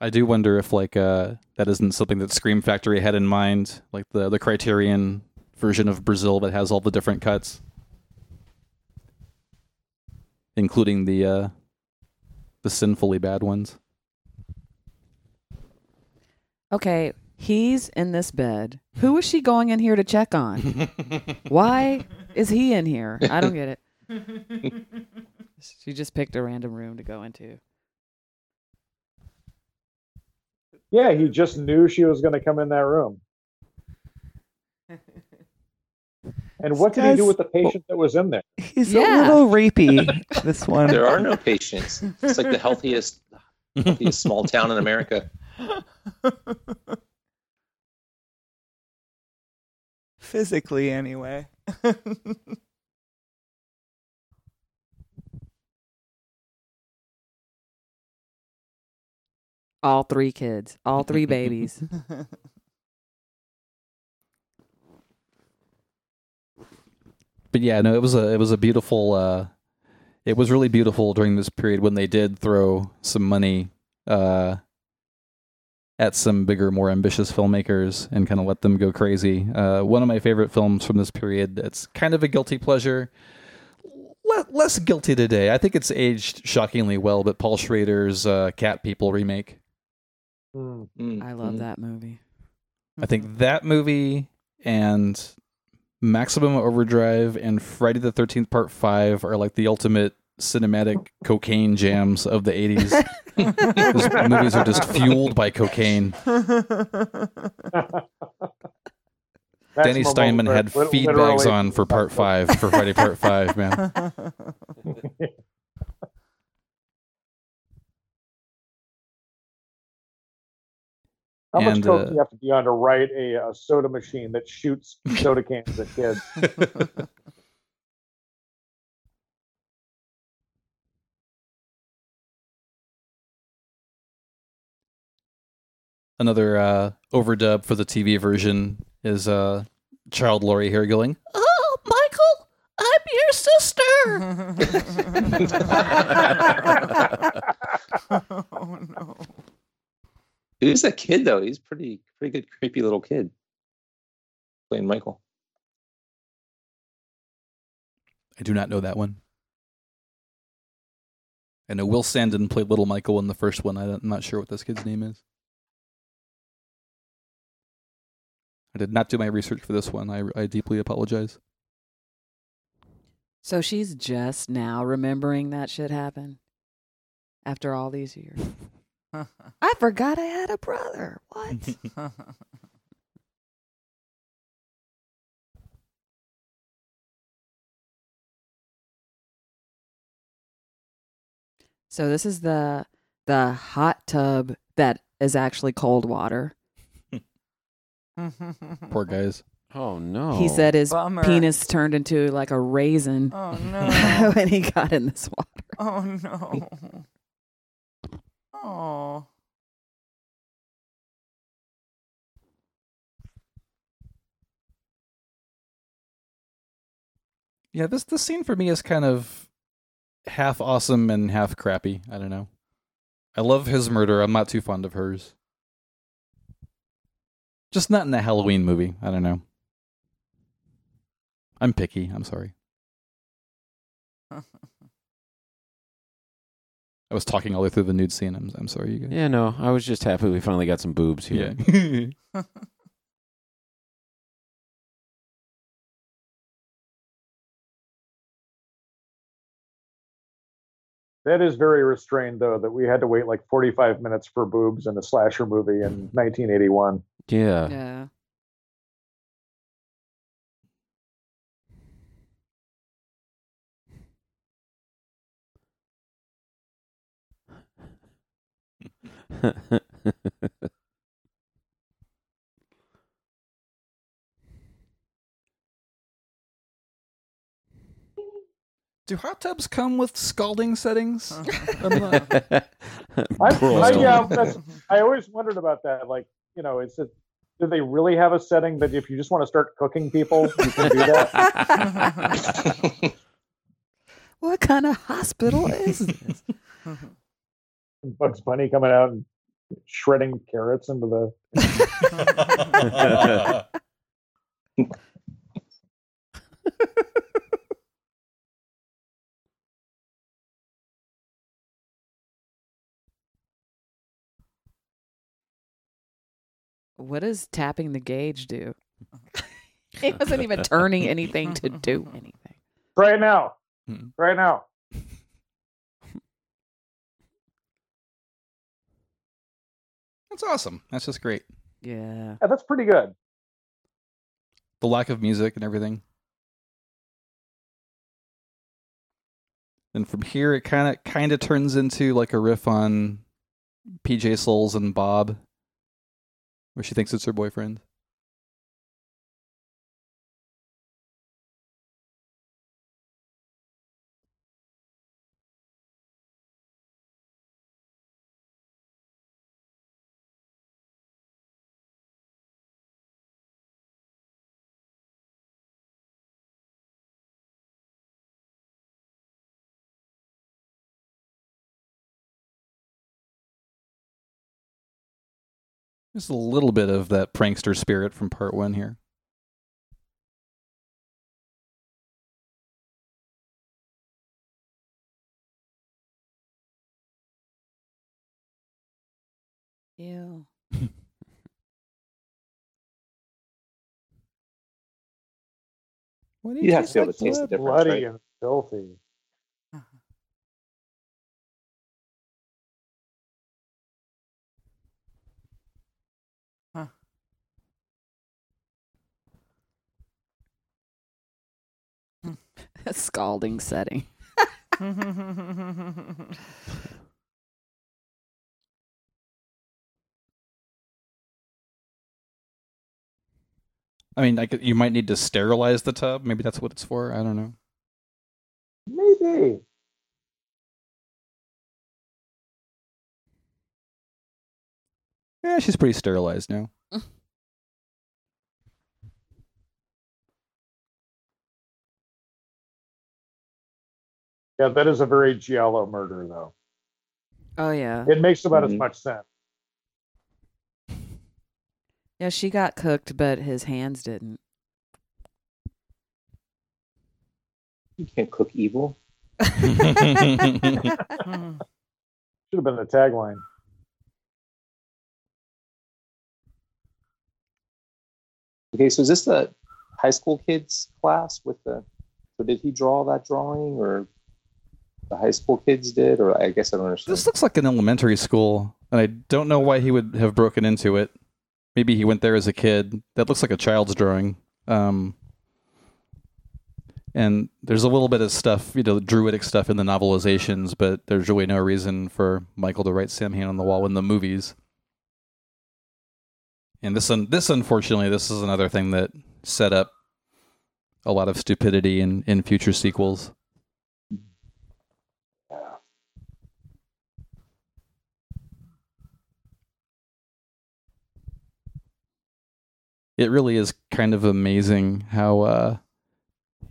I do wonder if like uh that isn't something that Scream Factory had in mind, like the the Criterion version of Brazil that has all the different cuts, including the uh the sinfully bad ones. Okay, he's in this bed. Who is she going in here to check on? Why is he in here? I don't get it. She just picked a random room to go into. Yeah, he just knew she was going to come in that room. And what did he do with the patient oh. that was in there? He's Yeah. a little rapey. This one. There are no patients. It's like the healthiest, healthiest small town in America. Physically, anyway. All three kids, all three babies. but yeah, no, it was a it was a beautiful. Uh, it was really beautiful during this period when they did throw some money uh, at some bigger, more ambitious filmmakers and kind of let them go crazy. Uh, one of my favorite films from this period. It's kind of a guilty pleasure. Le- less guilty today. I think it's aged shockingly well. But Paul Schrader's uh, Cat People remake. Hmm. Mm, I love mm. that movie. I think that movie and Maximum Overdrive and Friday the Thirteenth Part Five are like the ultimate cinematic cocaine jams of the eighties. Those movies are just fueled by cocaine. Danny Steinmann had Overdrive, feed literally- bags on for Part Five for Friday Part Five. Man, How much coke uh, do you have to be on to write a, a soda machine that shoots soda cans at kids? Another uh, overdub for the TV version is uh, Child Laurie here going, "Oh, Michael, I'm your sister." oh no. Who's that kid though? He's pretty, pretty good, creepy little kid playing Michael. I do not know that one. I know Will Sandin played Little Michael in the first one. I'm not sure what this kid's name is. I did not do my research for this one. I, I deeply apologize. So she's just now remembering that shit happened after all these years. I forgot I had a brother. What? so this is the the hot tub that is actually cold water. Poor guys. Oh no. He said his Bummer. penis turned into like a raisin Oh no. when he got in this water. Oh no. Oh. Yeah, this this scene for me is kind of half awesome and half crappy. I don't know. I love his murder. I'm not too fond of hers. Just not in the Halloween movie. I don't know. I'm picky. I'm sorry. I was talking all the way through the nude scene. I'm I'm sorry, you guys. Yeah, no. I was just happy we finally got some boobs here. Yeah. That is very restrained, though, that we had to wait like 45 minutes for boobs in a slasher movie in 1981. Yeah. Yeah. Do hot tubs come with scalding settings? I, Cruel. I, yeah, that's, I always wondered about that. Like, you know, is it, do they really have a setting that if you just want to start cooking people, you can do that? what kind of hospital is this? Bugs Bunny coming out and shredding carrots into the. What does tapping the gauge do? he wasn't even turning anything to do anything. Right now. Hmm. Try it now. That's awesome. That's just great. Yeah. Yeah, that's pretty good. The lack of music and everything. And from here, it kind of kind of turns into like a riff on PJ Soles and Bob, where she thinks it's her boyfriend. There's a little bit of that prankster spirit from part one here. Ew. What do You have to be able to taste the blood? difference, Bloody right? and filthy. A scalding setting. I mean, like you might need to sterilize the tub. Maybe that's what it's for. I don't know. Maybe. Yeah, she's pretty sterilized now. Yeah, that is a very giallo murder, though. Oh yeah. It makes about as Mhm. much sense. Yeah, she got cooked, but his hands didn't. You can't cook evil. Should have been the tagline. Okay, so is this the high school kids class with the? So did he draw that drawing, or the high school kids did, or I guess I don't understand. This looks like an elementary school, and I don't know why he would have broken into it. Maybe he went there as a kid. That looks like a child's drawing. Um, and there's a little bit of stuff, you know, druidic stuff in the novelizations, but there's really no reason for Michael to write Sam Samhain on the wall in the movies. And this, un- this unfortunately, this is another thing that set up a lot of stupidity in, in future sequels. It really is kind of amazing how uh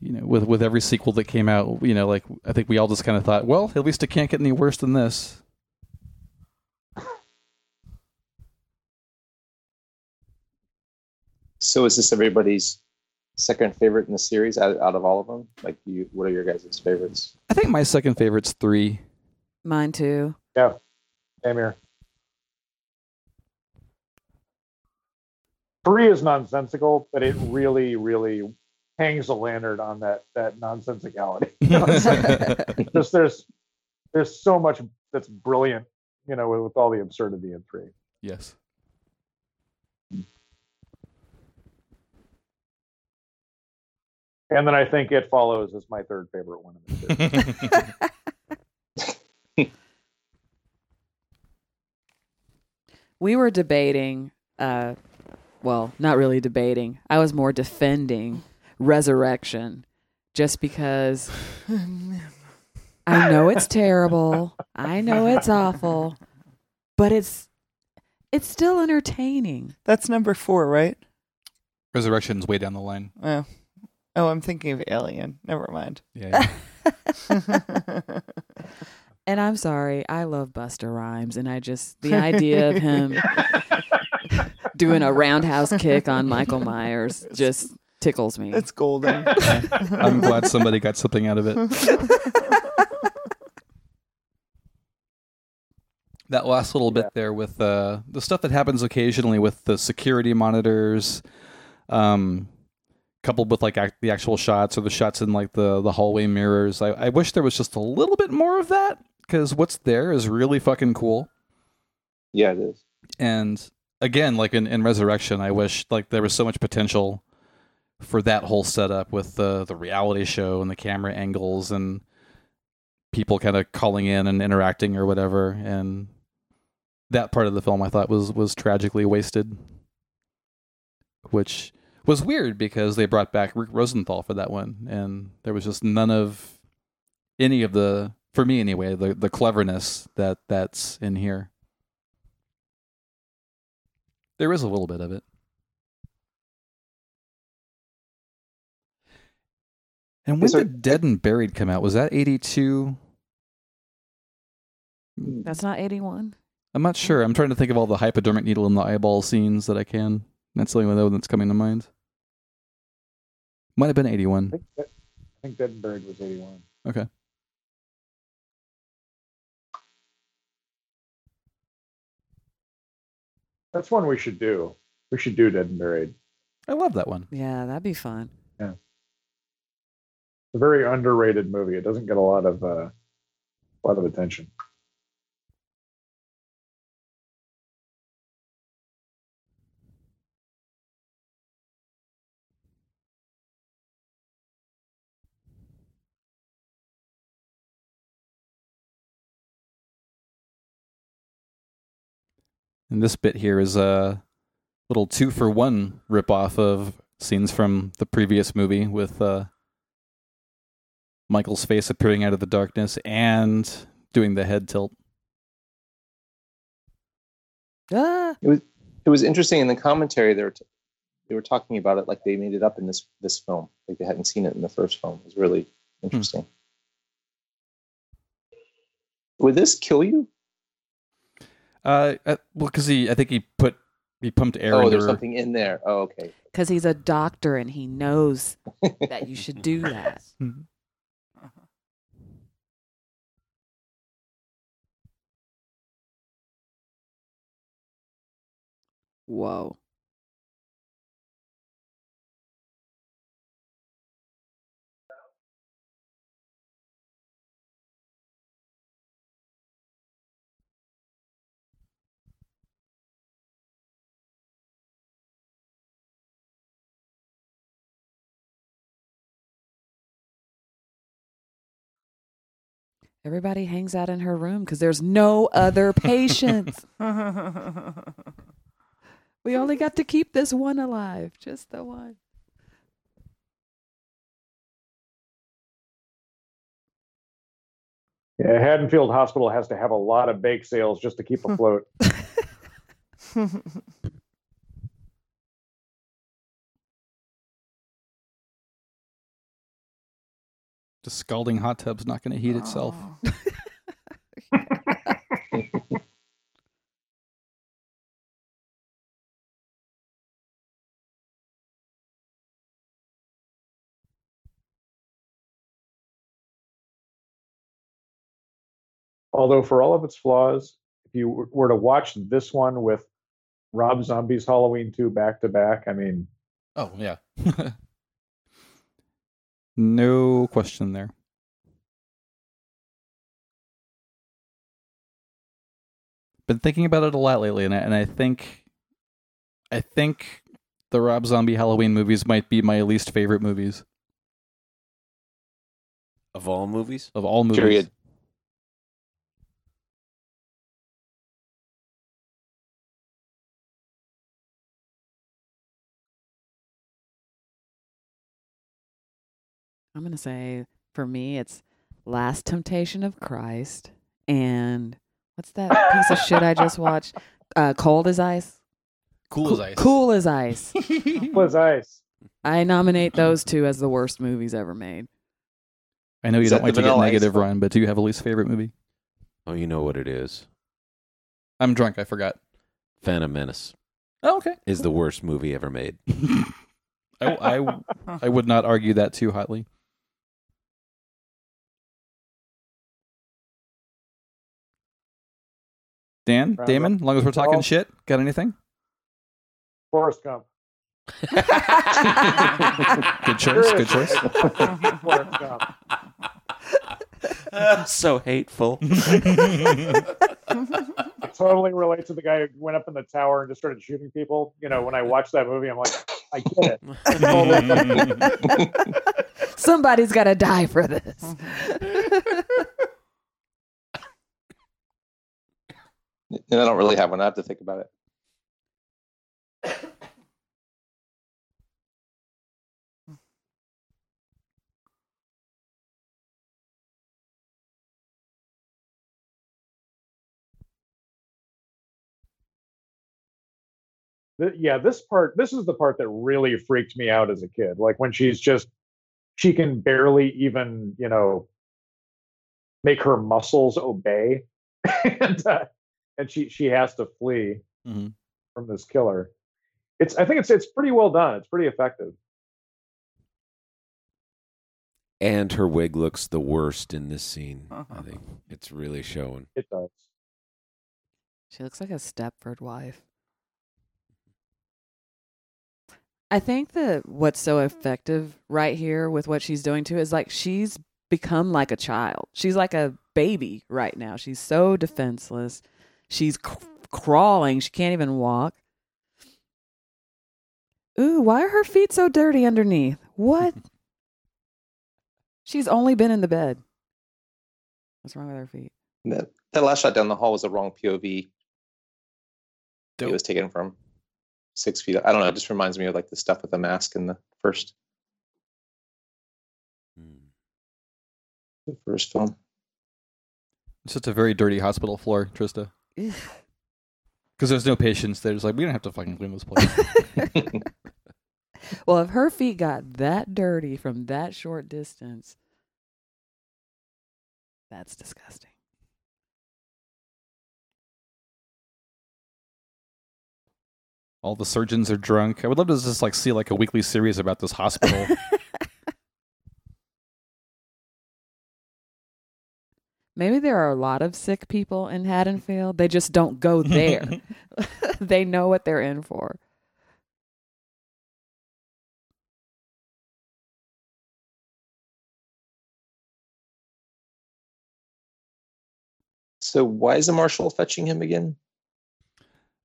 you know with with every sequel that came out you know like i think we all just kind of thought well at least it can't get any worse than this So is this everybody's second favorite in the series out, out of all of them? Like, you, what are your guys' favorites? i think my second favorite's three Mine too. Yeah, same here. Three is nonsensical, but it really, really hangs a lantern on that that nonsensicality. You know, just there's there's so much that's brilliant, you know, with, with all the absurdity in three. yes And then I think it follows as my third favorite one of the two. we were debating. Uh, well, not really debating. I was more defending Resurrection, just because I know it's terrible. I know it's awful, but it's it's still entertaining. That's number four, right? Resurrection's way down the line. Oh, oh, I'm thinking of Alien. Never mind. Yeah. And I'm sorry, I love Busta Rhymes, and I just the idea of him doing a roundhouse kick on Michael Myers just tickles me. It's golden. I'm glad somebody got something out of it. that last little bit there with uh, the stuff that happens occasionally with the security monitors, um, coupled with like ac- the actual shots or the shots in like the the hallway mirrors. I, I wish there was just a little bit more of that because what's there is really fucking cool. Yeah, it is. And again, like in, in Resurrection, I wish like there was so much potential for that whole setup with the the reality show and the camera angles and people kind of calling in and interacting or whatever. And that part of the film I thought was was tragically wasted, which was weird because they brought back Rick Rosenthal for that one, and there was just none of any of the for me anyway the the cleverness that that's in here. There is a little bit of it. And when there- did Dead and Buried come out? Was that 82? Hmm. That's not 81. I'm not sure. I'm trying to think of all the hypodermic needle in the eyeball scenes that I can. That's the only one that's coming to mind. Might have been I 81. think, that, I think Dead and Buried was 81. Okay. That's one we should do. We should do Dead and Buried. I love that one. Yeah, that'd be fun. Yeah. It's a very underrated movie. It doesn't get a lot of uh, a lot of attention. And this bit here is a little two for one ripoff of scenes from the previous movie with uh, Michael's face appearing out of the darkness and doing the head tilt. Ah, It was it was interesting in the commentary. They were t- they were talking about it like they made it up in this this film, like they hadn't seen it in the first film. It was really interesting. Would this kill you? Uh, uh well, because he, I think he put he pumped air Oh, into there's her. something in there. Oh, okay. because he's a doctor and he knows that you should do that. Mhm. Whoa. Everybody hangs out in her room because there's no other patients. we only got to keep this one alive, just the one. Yeah, Haddonfield Hospital has to have a lot of bake sales just to keep afloat. The scalding hot tub's not going to heat itself. Oh. Although, for all of its flaws, if you were to watch this one with Rob Zombie's Halloween 2 back to back, I mean, Oh yeah. no question there. Been thinking about it a lot lately, and I, and I think, I think the Rob Zombie Halloween movies might be my least favorite movies Of all movies? of all movies. Period. I'm gonna say for me, it's Last Temptation of Christ and what's that piece of shit I just watched? Uh, Cold as Ice. Cool as ice. Cool as Ice. Was ice. I nominate those two as the worst movies ever made. I know you Is don't that like to get Vanilla Ice negative, one? Ryan, but do you have a least favorite movie? Oh, you know what it is. I'm drunk. I forgot. Phantom Menace Oh, okay. is the worst movie ever made. I, I, I would not argue that too hotly. Dan, Round Damon, as long as we're talking Well- shit, got anything? Forrest Gump. Good choice. Good choice. Forrest Gump. so hateful. I totally relate to the guy who went up in the tower and just started shooting people. You know, when I watched that movie, I'm like, I get it. Somebody's got to die for this. And I don't really have one. I have to think about it. Yeah, this part, this is the part that really freaked me out as a kid. Like when she's just, she can barely even, you know, make her muscles obey, and uh, and she she has to flee Mhm. from this killer. It's, I think it's it's pretty well done. It's pretty effective. and her wig looks the worst in this scene. I Uh-huh. think it's really showing. It does. She looks like a Stepford wife. I think that what's so effective right here with what she's doing too is like she's become like a child. She's like a baby right now. She's so defenseless. She's c- crawling. She can't even walk. Ooh, why are her feet so dirty underneath? What? She's only been in the bed. What's wrong with her feet? That, that last shot down the hall was the wrong POV. Dope. It was taken from six feet. I don't know. It just reminds me of like the stuff with the mask in the first Hmm. the first film. It's just a very dirty hospital floor, Trista. Ugh. Because there's no patients. They're just like, we don't have to fucking clean this place. Well, if her feet got that dirty from that short distance, that's disgusting. All the surgeons are drunk. I would love to just like see like a weekly series about this hospital. Maybe there are a lot of sick people in Haddonfield. They just don't go there. they know what they're in for. So why is the marshal fetching him again?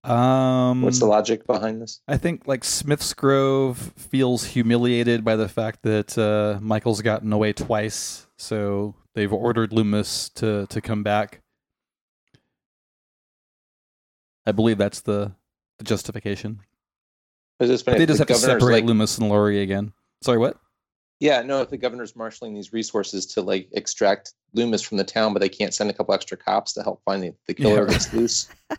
um, What's the logic behind this? I think like Smith's Grove feels humiliated by the fact that uh, Michael's gotten away twice, so they've ordered Loomis to to come back. I believe that's the the justification. Is this But they just have to separate Loomis and Laurie again. Sorry, what? Yeah, no. If the governor's marshaling these resources to like extract Loomis from the town, but they can't send a couple extra cops to help find the, the killer Yeah, if loose.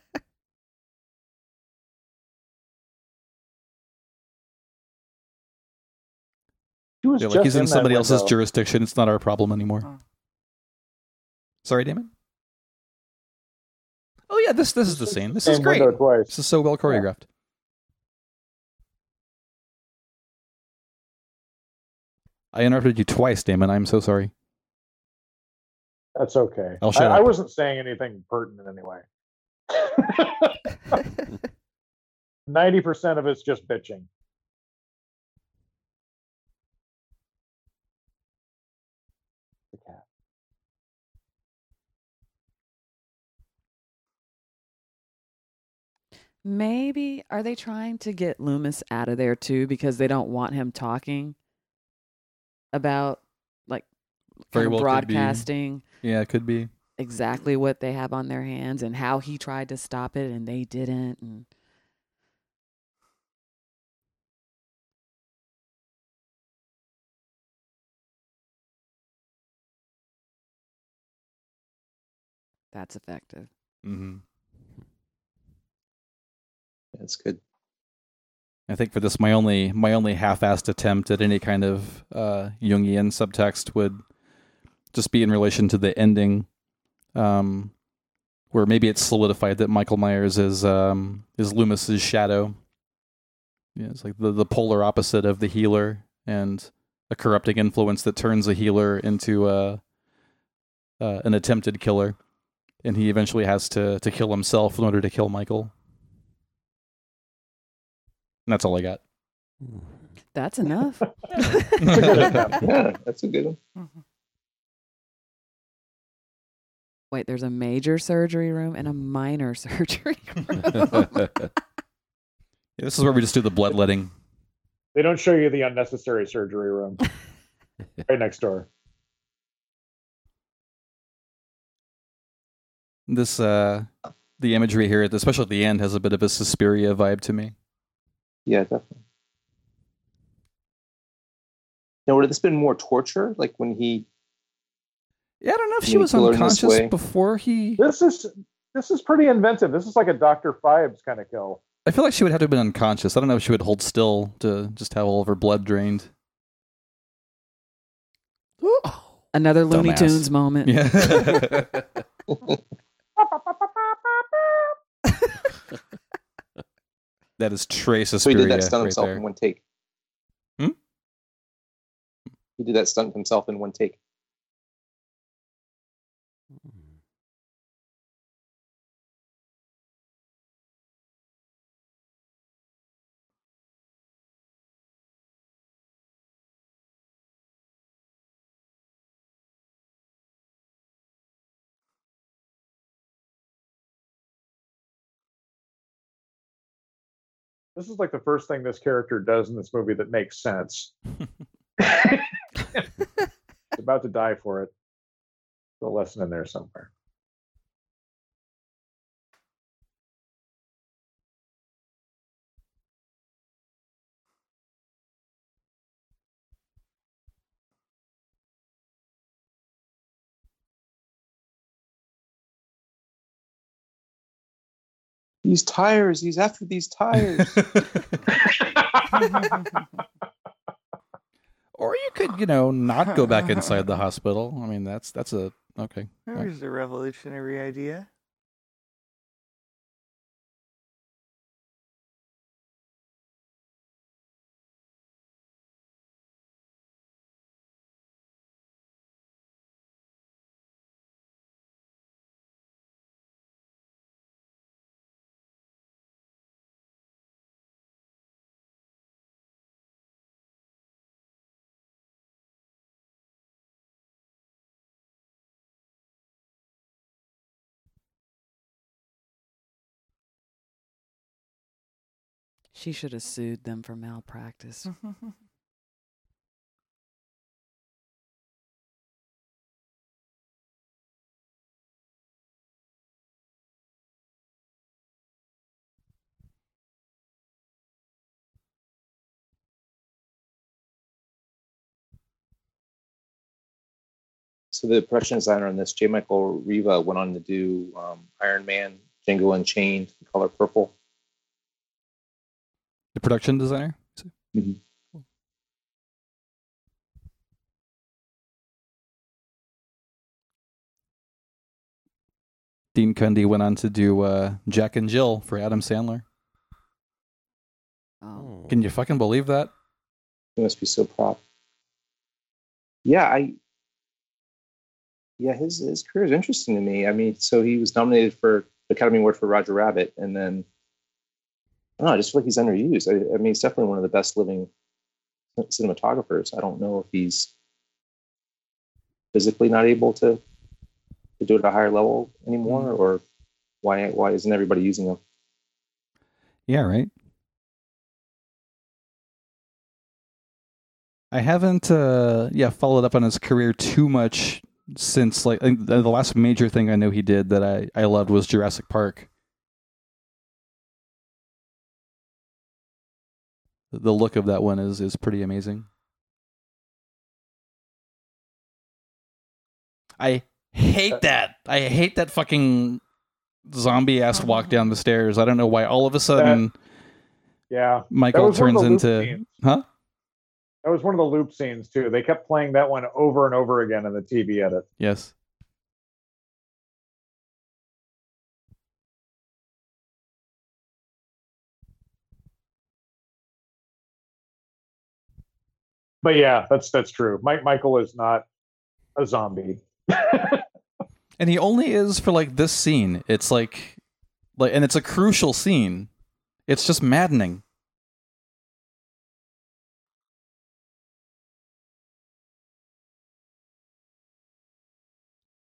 She was Yeah, like just he's in that somebody else's jurisdiction. It's not our problem anymore. Oh. Sorry, Damon. Oh yeah, this this is the scene. This is Same great. This is so well choreographed. I interrupted you twice, Damon. I'm so sorry. That's okay. I'll shut I, I wasn't saying anything pertinent anyway. Ninety percent of it's just bitching. Maybe are they trying to get Loomis out of there too because they don't want him talking about like Very well broadcasting? Yeah, it could be exactly what they have on their hands and how he tried to stop it and they didn't and that's effective. Mm-hmm. That's good. I think for this, my only my only half-assed attempt at any kind of uh, Jungian subtext would just be in relation to the ending, um, where maybe it's solidified that Michael Myers is um, is Loomis's shadow. Yeah, it's like the the polar opposite of the healer and a corrupting influence that turns a healer into a uh, an attempted killer, and he eventually has to to kill himself in order to kill Michael. And that's all I got. That's enough. yeah, that's a good one. Wait, there's a major surgery room and a minor surgery room. Yeah, this is where we just do the bloodletting. They don't show you the unnecessary surgery room right next door. This uh the imagery here, especially at the end, has a bit of a Suspiria vibe to me. Yeah, definitely. Now, would this been more torture? Like when he Yeah, I don't know if she was kill her in this unconscious before he. This is this is pretty inventive. This is like a Doctor Phibes kind of kill. I feel like she would have to have been unconscious. I don't know if she would hold still to just have all of her blood drained. Another Looney Dumbass. Tunes moment. Yeah. that is Trey so he did that stunt right himself there. in one take. Hmm? He did that stunt himself in one take. This is like the first thing this character does in this movie that makes sense. He's about to die for it. The lesson in there somewhere. These tires. He's after these tires. or you could, you know, not go back inside the hospital. I mean, that's that's a okay. There's a revolutionary idea. She should have sued them for malpractice. so the production designer on this, J. Michael Riva, went on to do um, Iron Man, Django Unchained, Color Purple. The production designer. Mhm. Dean Cundey went on to do uh, Jack and Jill for Adam Sandler. Oh. Can you fucking believe that? He must be so proud. Yeah, I. Yeah, his his career is interesting to me. I mean, so he was nominated for the Academy Award for Roger Rabbit, and then Know. I just feel like he's underused. I, I mean, he's definitely one of the best living cinematographers. I don't know if he's physically not able to to do it at a higher level anymore, or why why isn't everybody using him? Yeah, right. I haven't, uh, yeah, followed up on his career too much since like the the last major thing I know he did that I I loved was Jurassic Park. The look of that one is is pretty amazing. I hate that. I hate that fucking zombie ass walk uh-huh. down the stairs. I don't know why. All of a sudden, Yeah, Michael was one of turns into scenes. huh? that was one of the loop scenes too. They kept playing that one over and over again in the TV edit. Yes. But yeah, that's that's true. Mike Michael is not a zombie. And he only is for like this scene. It's like like and it's a crucial scene. It's just maddening.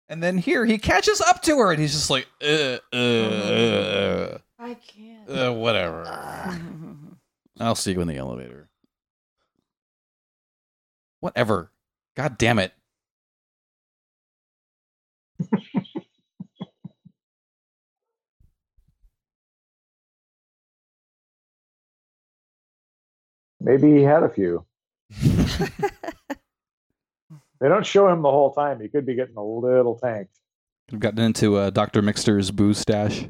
And then here he catches up to her and he's just like uh uh uh, I can't. uh, uh whatever. I'll see you in the elevator. Whatever. God damn it. Maybe he had a few. They don't show him the whole time. He could be getting a little tanked. I've gotten into uh, Dr. Mixter's booze stash.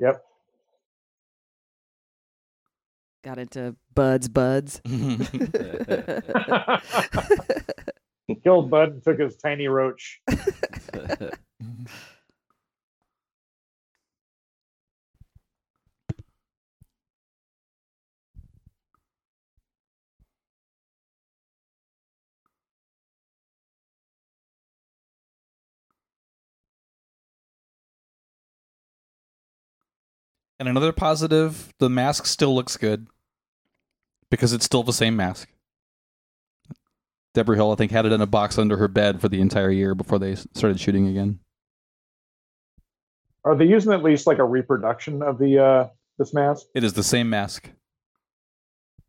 Yep. Got into Bud's Buds. Killed Bud and took his tiny roach. And another positive, the mask still looks good because it's still the same mask. Debra Hill, I think, had it in a box under her bed for the entire year before they started shooting again. Are they using at least like a reproduction of the uh this mask? It is the same mask.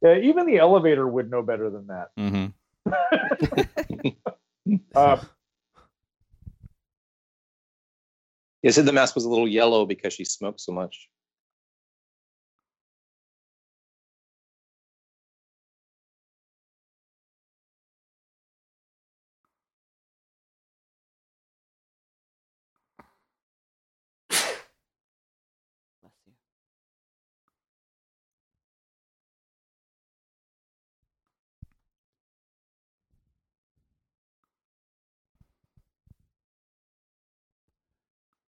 Yeah, even the elevator would know better than that. Mm-hmm. Uh, They said the mask was a little yellow because she smoked so much.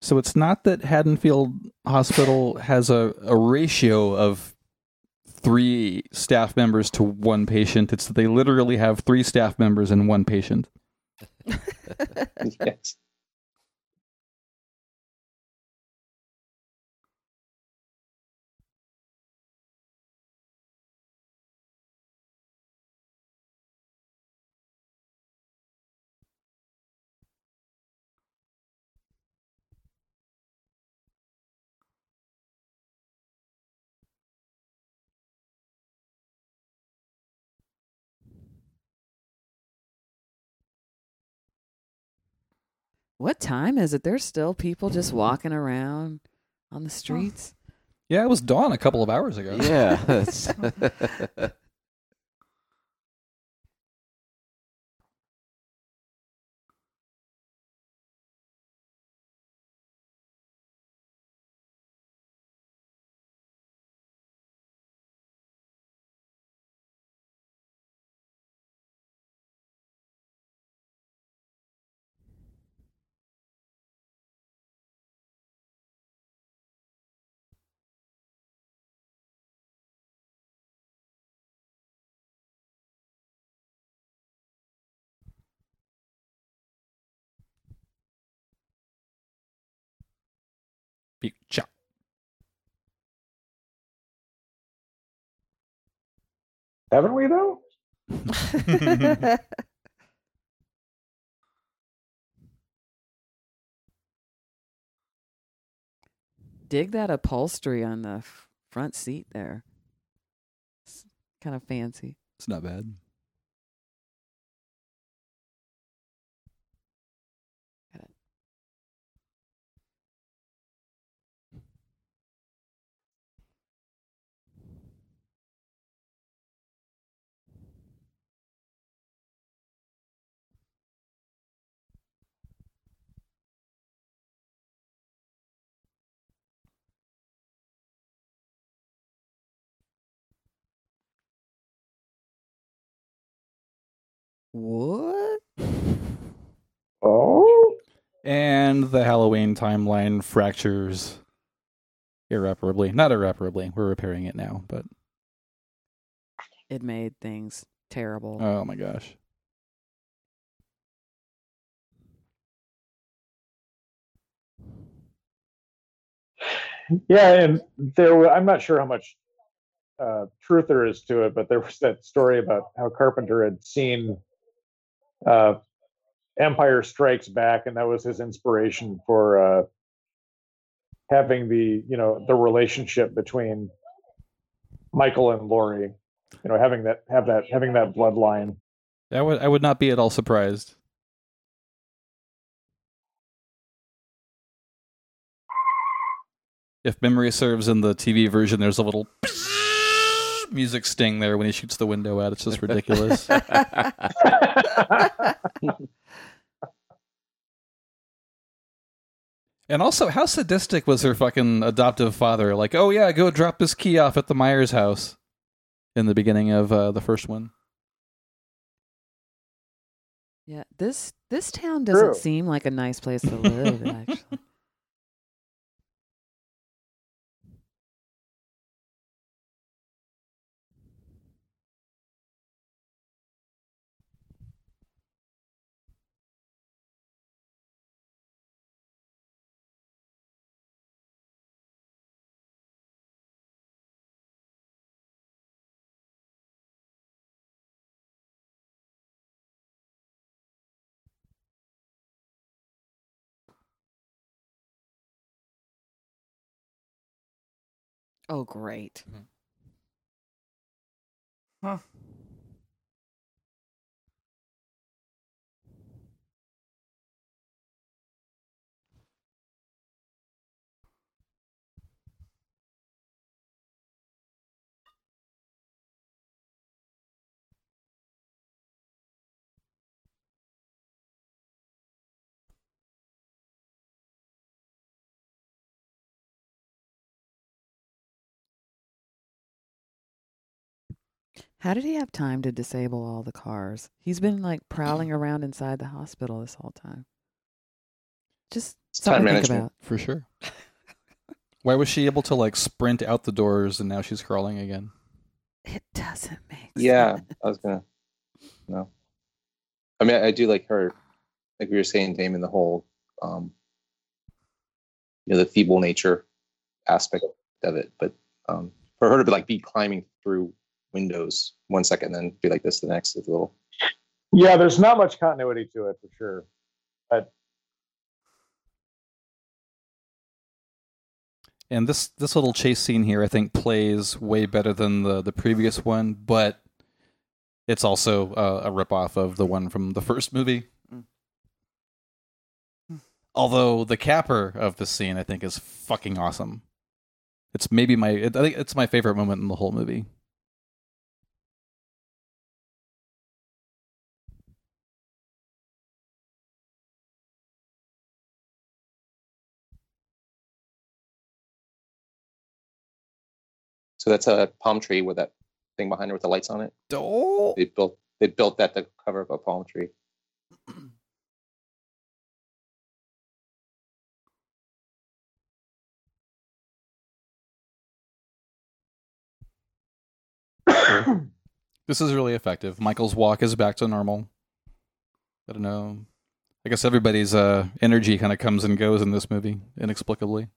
So it's not that Haddonfield Hospital has a, a ratio of three staff members to one patient. It's that they literally have three staff members and one patient. yes. What time is it? There's still people just mm-hmm. walking around on the streets. Yeah, it was dawn a couple of hours ago. yeah. haven't we though? Dig that upholstery on the f- front seat there. It's kind of fancy. It's not bad. And the Halloween timeline fractures irreparably. Not irreparably. We're repairing it now, but It made things terrible. oh my gosh. yeah, and there. wa- I'm not sure how much uh, truth there is to it, but there was that story about how Carpenter had seen uh, Empire Strikes Back, and that was his inspiration for uh, having the you know the relationship between Michael and Laurie. You know, having that have that having that bloodline. I would I would not be at all surprised. If memory serves in the TV version, there's a little music sting there when he shoots the window out. It's just ridiculous. and also, how sadistic was her fucking adoptive father? Like, oh yeah, go drop this key off at the Myers house in the beginning of uh, the first one. yeah, this this town doesn't True. seem like a nice place to live. actually, oh great. Mm-hmm. How did he have time to disable all the cars? He's been like prowling around inside the hospital this whole time. Just time something to think management. about. For sure. Why was she able to like sprint out the doors and now she's crawling again? It doesn't make sense. Yeah, sense. I was gonna. No, I mean I do like her, like we were saying, Damon, the whole, um, you know, the feeble nature aspect of it. But um, for her to be like be climbing through windows one second, then be like this the next is a little. Yeah, there's not much continuity to it for sure. But. And this this little chase scene here, I think, plays way better than the the previous one, but it's also uh, a ripoff of the one from the first movie. Although the capper of the scene, I think, is fucking awesome. It's maybe my I think it's my favorite moment in the whole movie. So that's a palm tree with that thing behind it with the lights on it. Oh, They built they built that to cover up a palm tree. This is really effective. Michael's walk is back to normal. I don't know. I guess everybody's uh, energy kind of comes and goes in this movie inexplicably.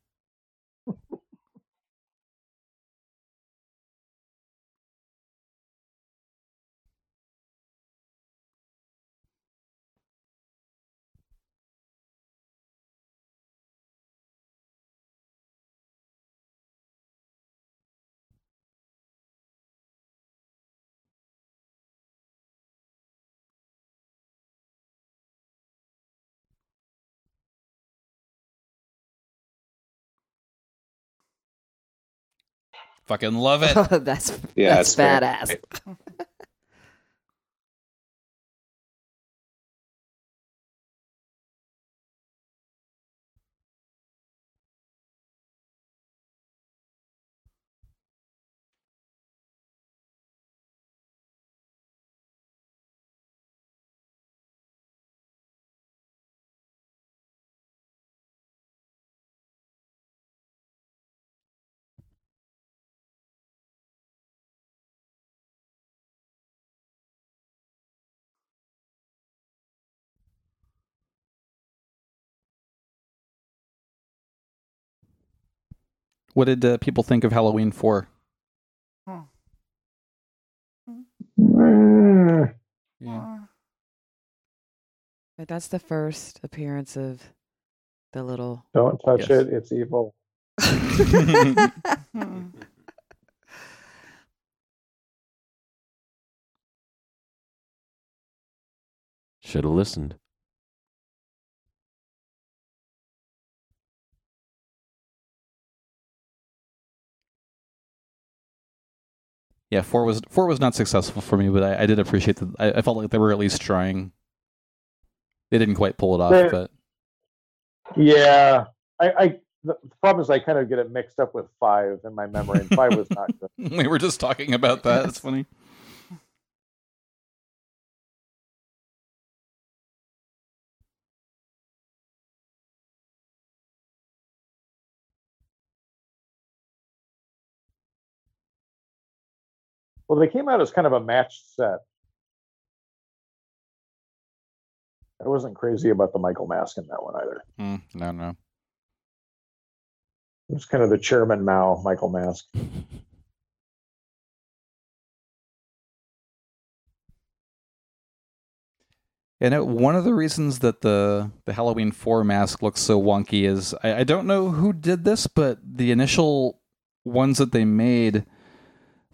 Fucking love it. that's Yeah, that's badass. What did uh, people think of Halloween Four? Mm, Yeah. But that's the first appearance of the little. don't touch Yes. it. It's evil. Should have listened. Yeah, four was four was not successful for me, but I, I did appreciate that. I, I felt like they were at least trying. They didn't quite pull it off, They're- but Yeah, I, I. The problem is I kind of get it mixed up with five in my memory, and five was not good. we were just talking about that. It's funny. Well, they came out as kind of a matched set. I wasn't crazy about the Michael mask in that one either. Mm, no, no. It was kind of the Chairman Mao Michael mask. And it, one of the reasons that the the Halloween Four mask looks so wonky is I, I don't know who did this, but the initial ones that they made,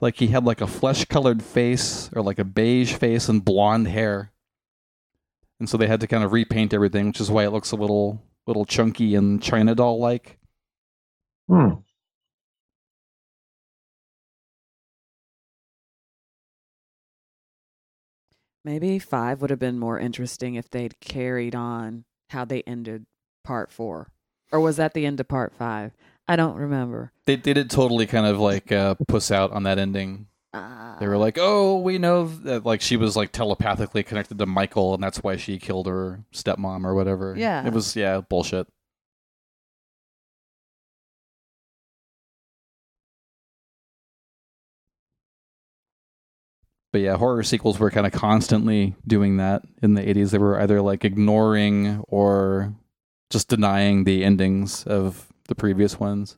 like he had like a flesh colored face or like a beige face and blonde hair, and so they had to kind of repaint everything, which is why it looks a little little chunky and China doll like. Hmm. Maybe five would have been more interesting if they'd carried on how they ended part four. Or was that the end of part five? I don't remember. They they did totally kind of like uh, puss out on that ending. Uh, They were like, "Oh, we know that like she was like telepathically connected to Michael, and that's why she killed her stepmom or whatever." Yeah. it was yeah bullshit. But yeah, horror sequels were kind of constantly doing that in the 80s. They were either like ignoring or just denying the endings of the previous ones.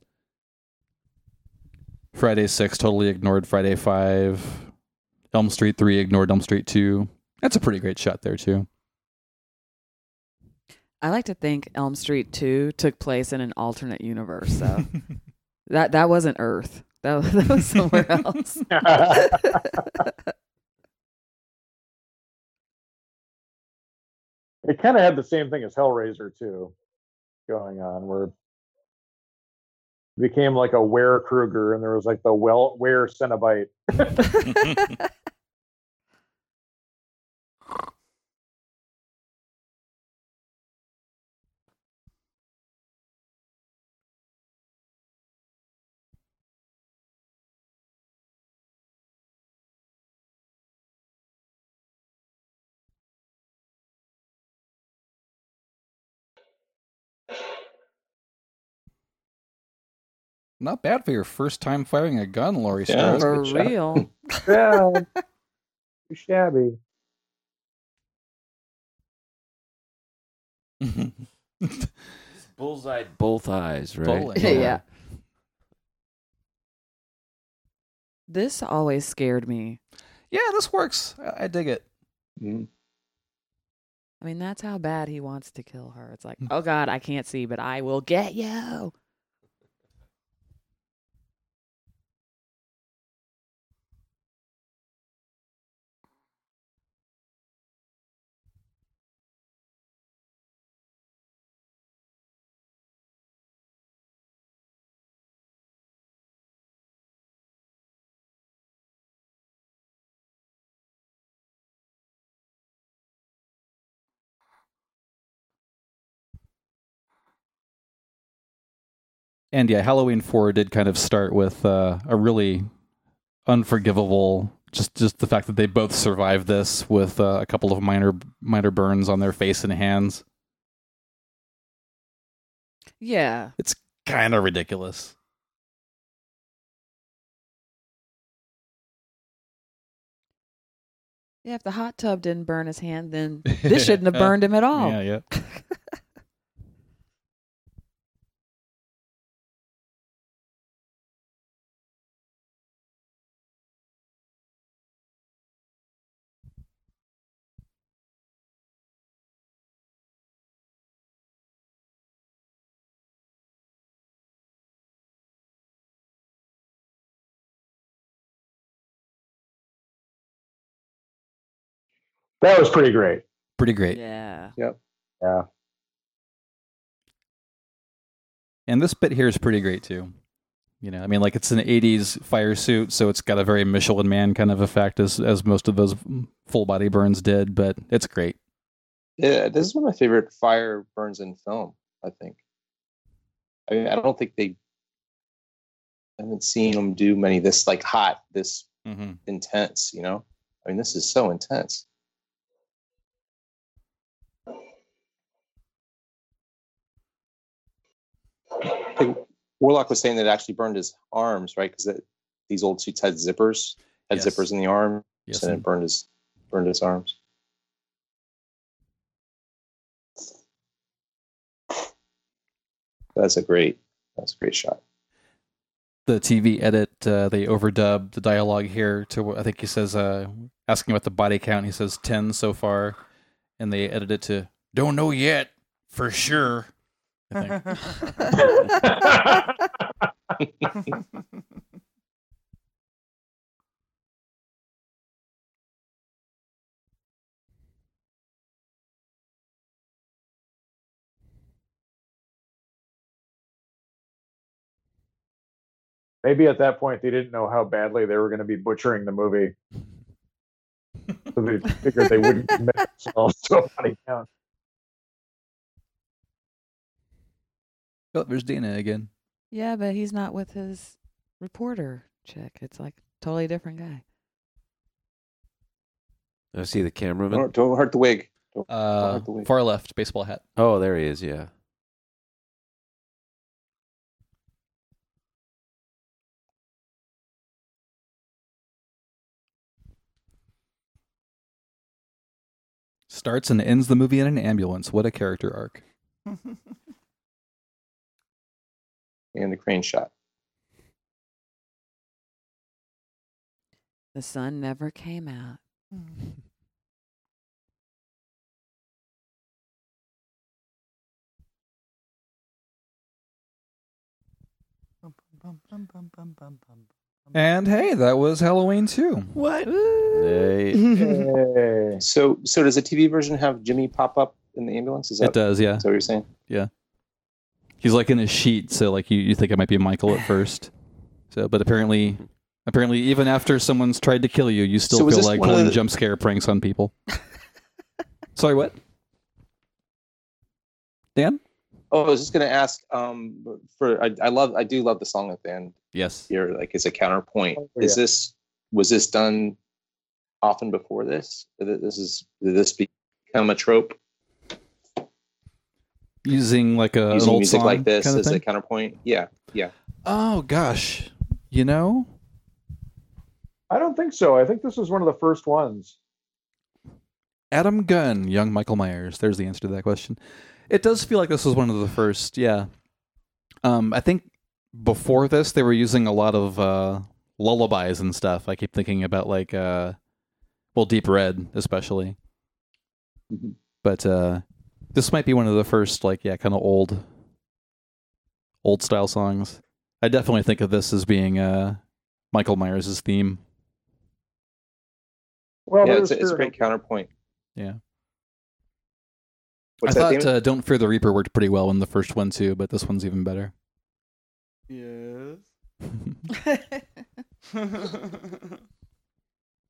Friday 6 totally ignored Friday 5. Elm Street 3 ignored Elm Street 2. That's a pretty great shot there, too. I like to think Elm Street 2 took place in an alternate universe, so that that wasn't Earth. That, that was somewhere else. it kind of had the same thing as Hellraiser 2 going on where it became like a Were Krueger, and there was like the well Were Cenobite. Not bad for your first time firing a gun, Laurie Yeah. Strode. For real. Yeah, too shabby. Bullseye both eyes, right? Bowling. yeah. This always scared me. yeah, this works. I, I dig it. Mm. I mean, that's how bad he wants to kill her. It's like, oh God, I can't see, but I will get you. And yeah, Halloween Four did kind of start with uh, a really unforgivable. Just, just the fact that they both survived this with uh, a couple of minor, minor burns on their face and hands. Yeah. It's kind of ridiculous. Yeah, if the hot tub didn't burn his hand, then this shouldn't have burned him at all. Yeah, yeah. That was pretty great. Pretty great. Yeah. Yep. Yeah. And this bit here is pretty great too. You know, I mean, like it's an '80s fire suit, so it's got a very Michelin Man kind of effect, as as most of those full body burns did. But it's great. Yeah, this is one of my favorite fire burns in film. I think. I mean, I don't think they. I haven't seen them do many this like hot, this Mm-hmm. intense. You know, I mean, this is so intense. I think Warlock was saying that it actually burned his arms, right? Because these old suits had zippers, had Yes. zippers in the arm, Yes, and it burned his burned his arms. That's a great. That's a great shot. the TV edit, uh, they overdub the dialogue here to I think he says, uh, asking about the body count. He says 10 so far, and they edit it to don't know yet for sure. I think. Maybe at that point they didn't know how badly they were going to be butchering the movie, so they figured they wouldn't commit themselves to a body count. Oh, there's Dana again. Yeah, but he's not with his reporter chick. It's like totally different guy. I see the cameraman. Don't, don't hurt the wig. Don't, don't Uh, hurt the wig. far left, baseball hat. Oh, there he is. Yeah. Starts and ends the movie in an ambulance. What a character arc. and the crane shot. The sun never came out. And hey, that was Halloween too. What? Hey. Hey. So, so does the TV version have Jimmy pop up in the ambulance? Is that, It does, yeah. is that what you're saying? He's like in a sheet, so like you, you think it might be Michael at first. So, but apparently, apparently, even after someone's tried to kill you, you still So feel like one of pulling the- jump scare pranks on people. Sorry, what? Dan? Oh, I was just going to ask. Um, for I, I love, I do love the song at the end Yes. here, like as a counterpoint. Oh, Is yeah. this was this done often before this? Did This is did this become a trope? Using like a an Using old music song like this kind of as a counterpoint? Yeah, yeah. Oh gosh, you know, I don't think so. I think this was one of the first ones. Adam Gunn, young Michael Myers. There's the answer to that question. It does feel like this was one of the first. Yeah. Um, I think before this they were using a lot of uh, lullabies and stuff. I keep thinking about like, uh, well, Deep Red especially. Mhm. But uh, this might be one of the first, like, yeah, kind of old, old style songs. I definitely think of this as being uh, Michael Myers' theme. Well, yeah, it's a, it's a great counterpoint. Yeah. What's I that? thought uh, "Don't Fear the Reaper" worked pretty well in the first one too, but this one's even better. Yes.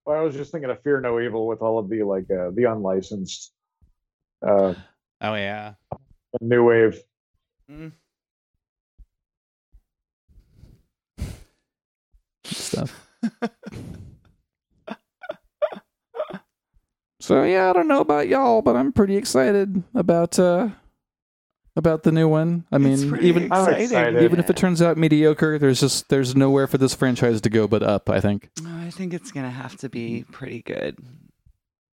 Well, I was just thinking of Fear No Evil with all of the like uh, the unlicensed uh, oh yeah, new wave. Mm. stuff. so yeah, I don't know about y'all, but I'm pretty excited about uh about the new one. I It's mean, even exciting. even if it turns out mediocre, there's just there's nowhere for this franchise to go but up. I think. I think it's gonna have to be pretty good.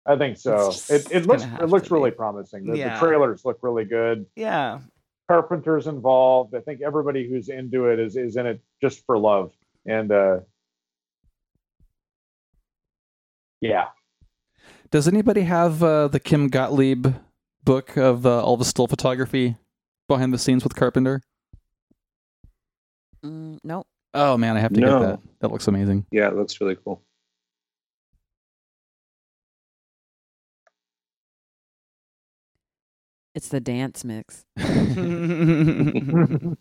I think so. It it looks it looks really be. promising. The, the trailers look really good. Yeah. Carpenter's involved. I think everybody who's into it is is in it just for love. And uh yeah. Does anybody have uh, the Kim Gottlieb book of uh, all the still photography behind the scenes with Carpenter? Mm, nope. Oh man, I have to No. get that. That looks amazing. Yeah, it looks really cool. It's the dance mix.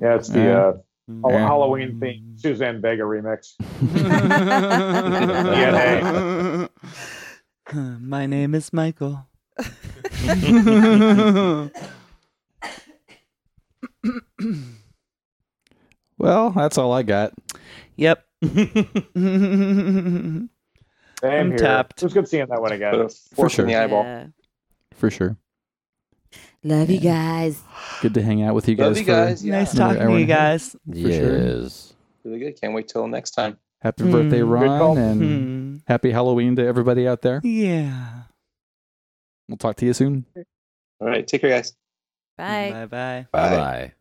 Yeah, it's the Yeah. uh, Yeah. Halloween theme Suzanne Vega remix. My name is Michael. well, that's all I got. Yep. Same I'm here. tapped. It was good seeing that one again. Put a fork sure. the eyeball. Yeah. For sure. Love you guys. Good to hang out with you guys. Love you for- guys. Yeah. Nice Yeah. talking to you guys. sure. Yes. Really good. Can't wait till next time. Happy birthday, Mm. Good call. Ron, and Hmm. happy Halloween to everybody out there. Yeah. We'll talk to you soon. All right. Take care, guys. Bye. Bye bye. Bye bye.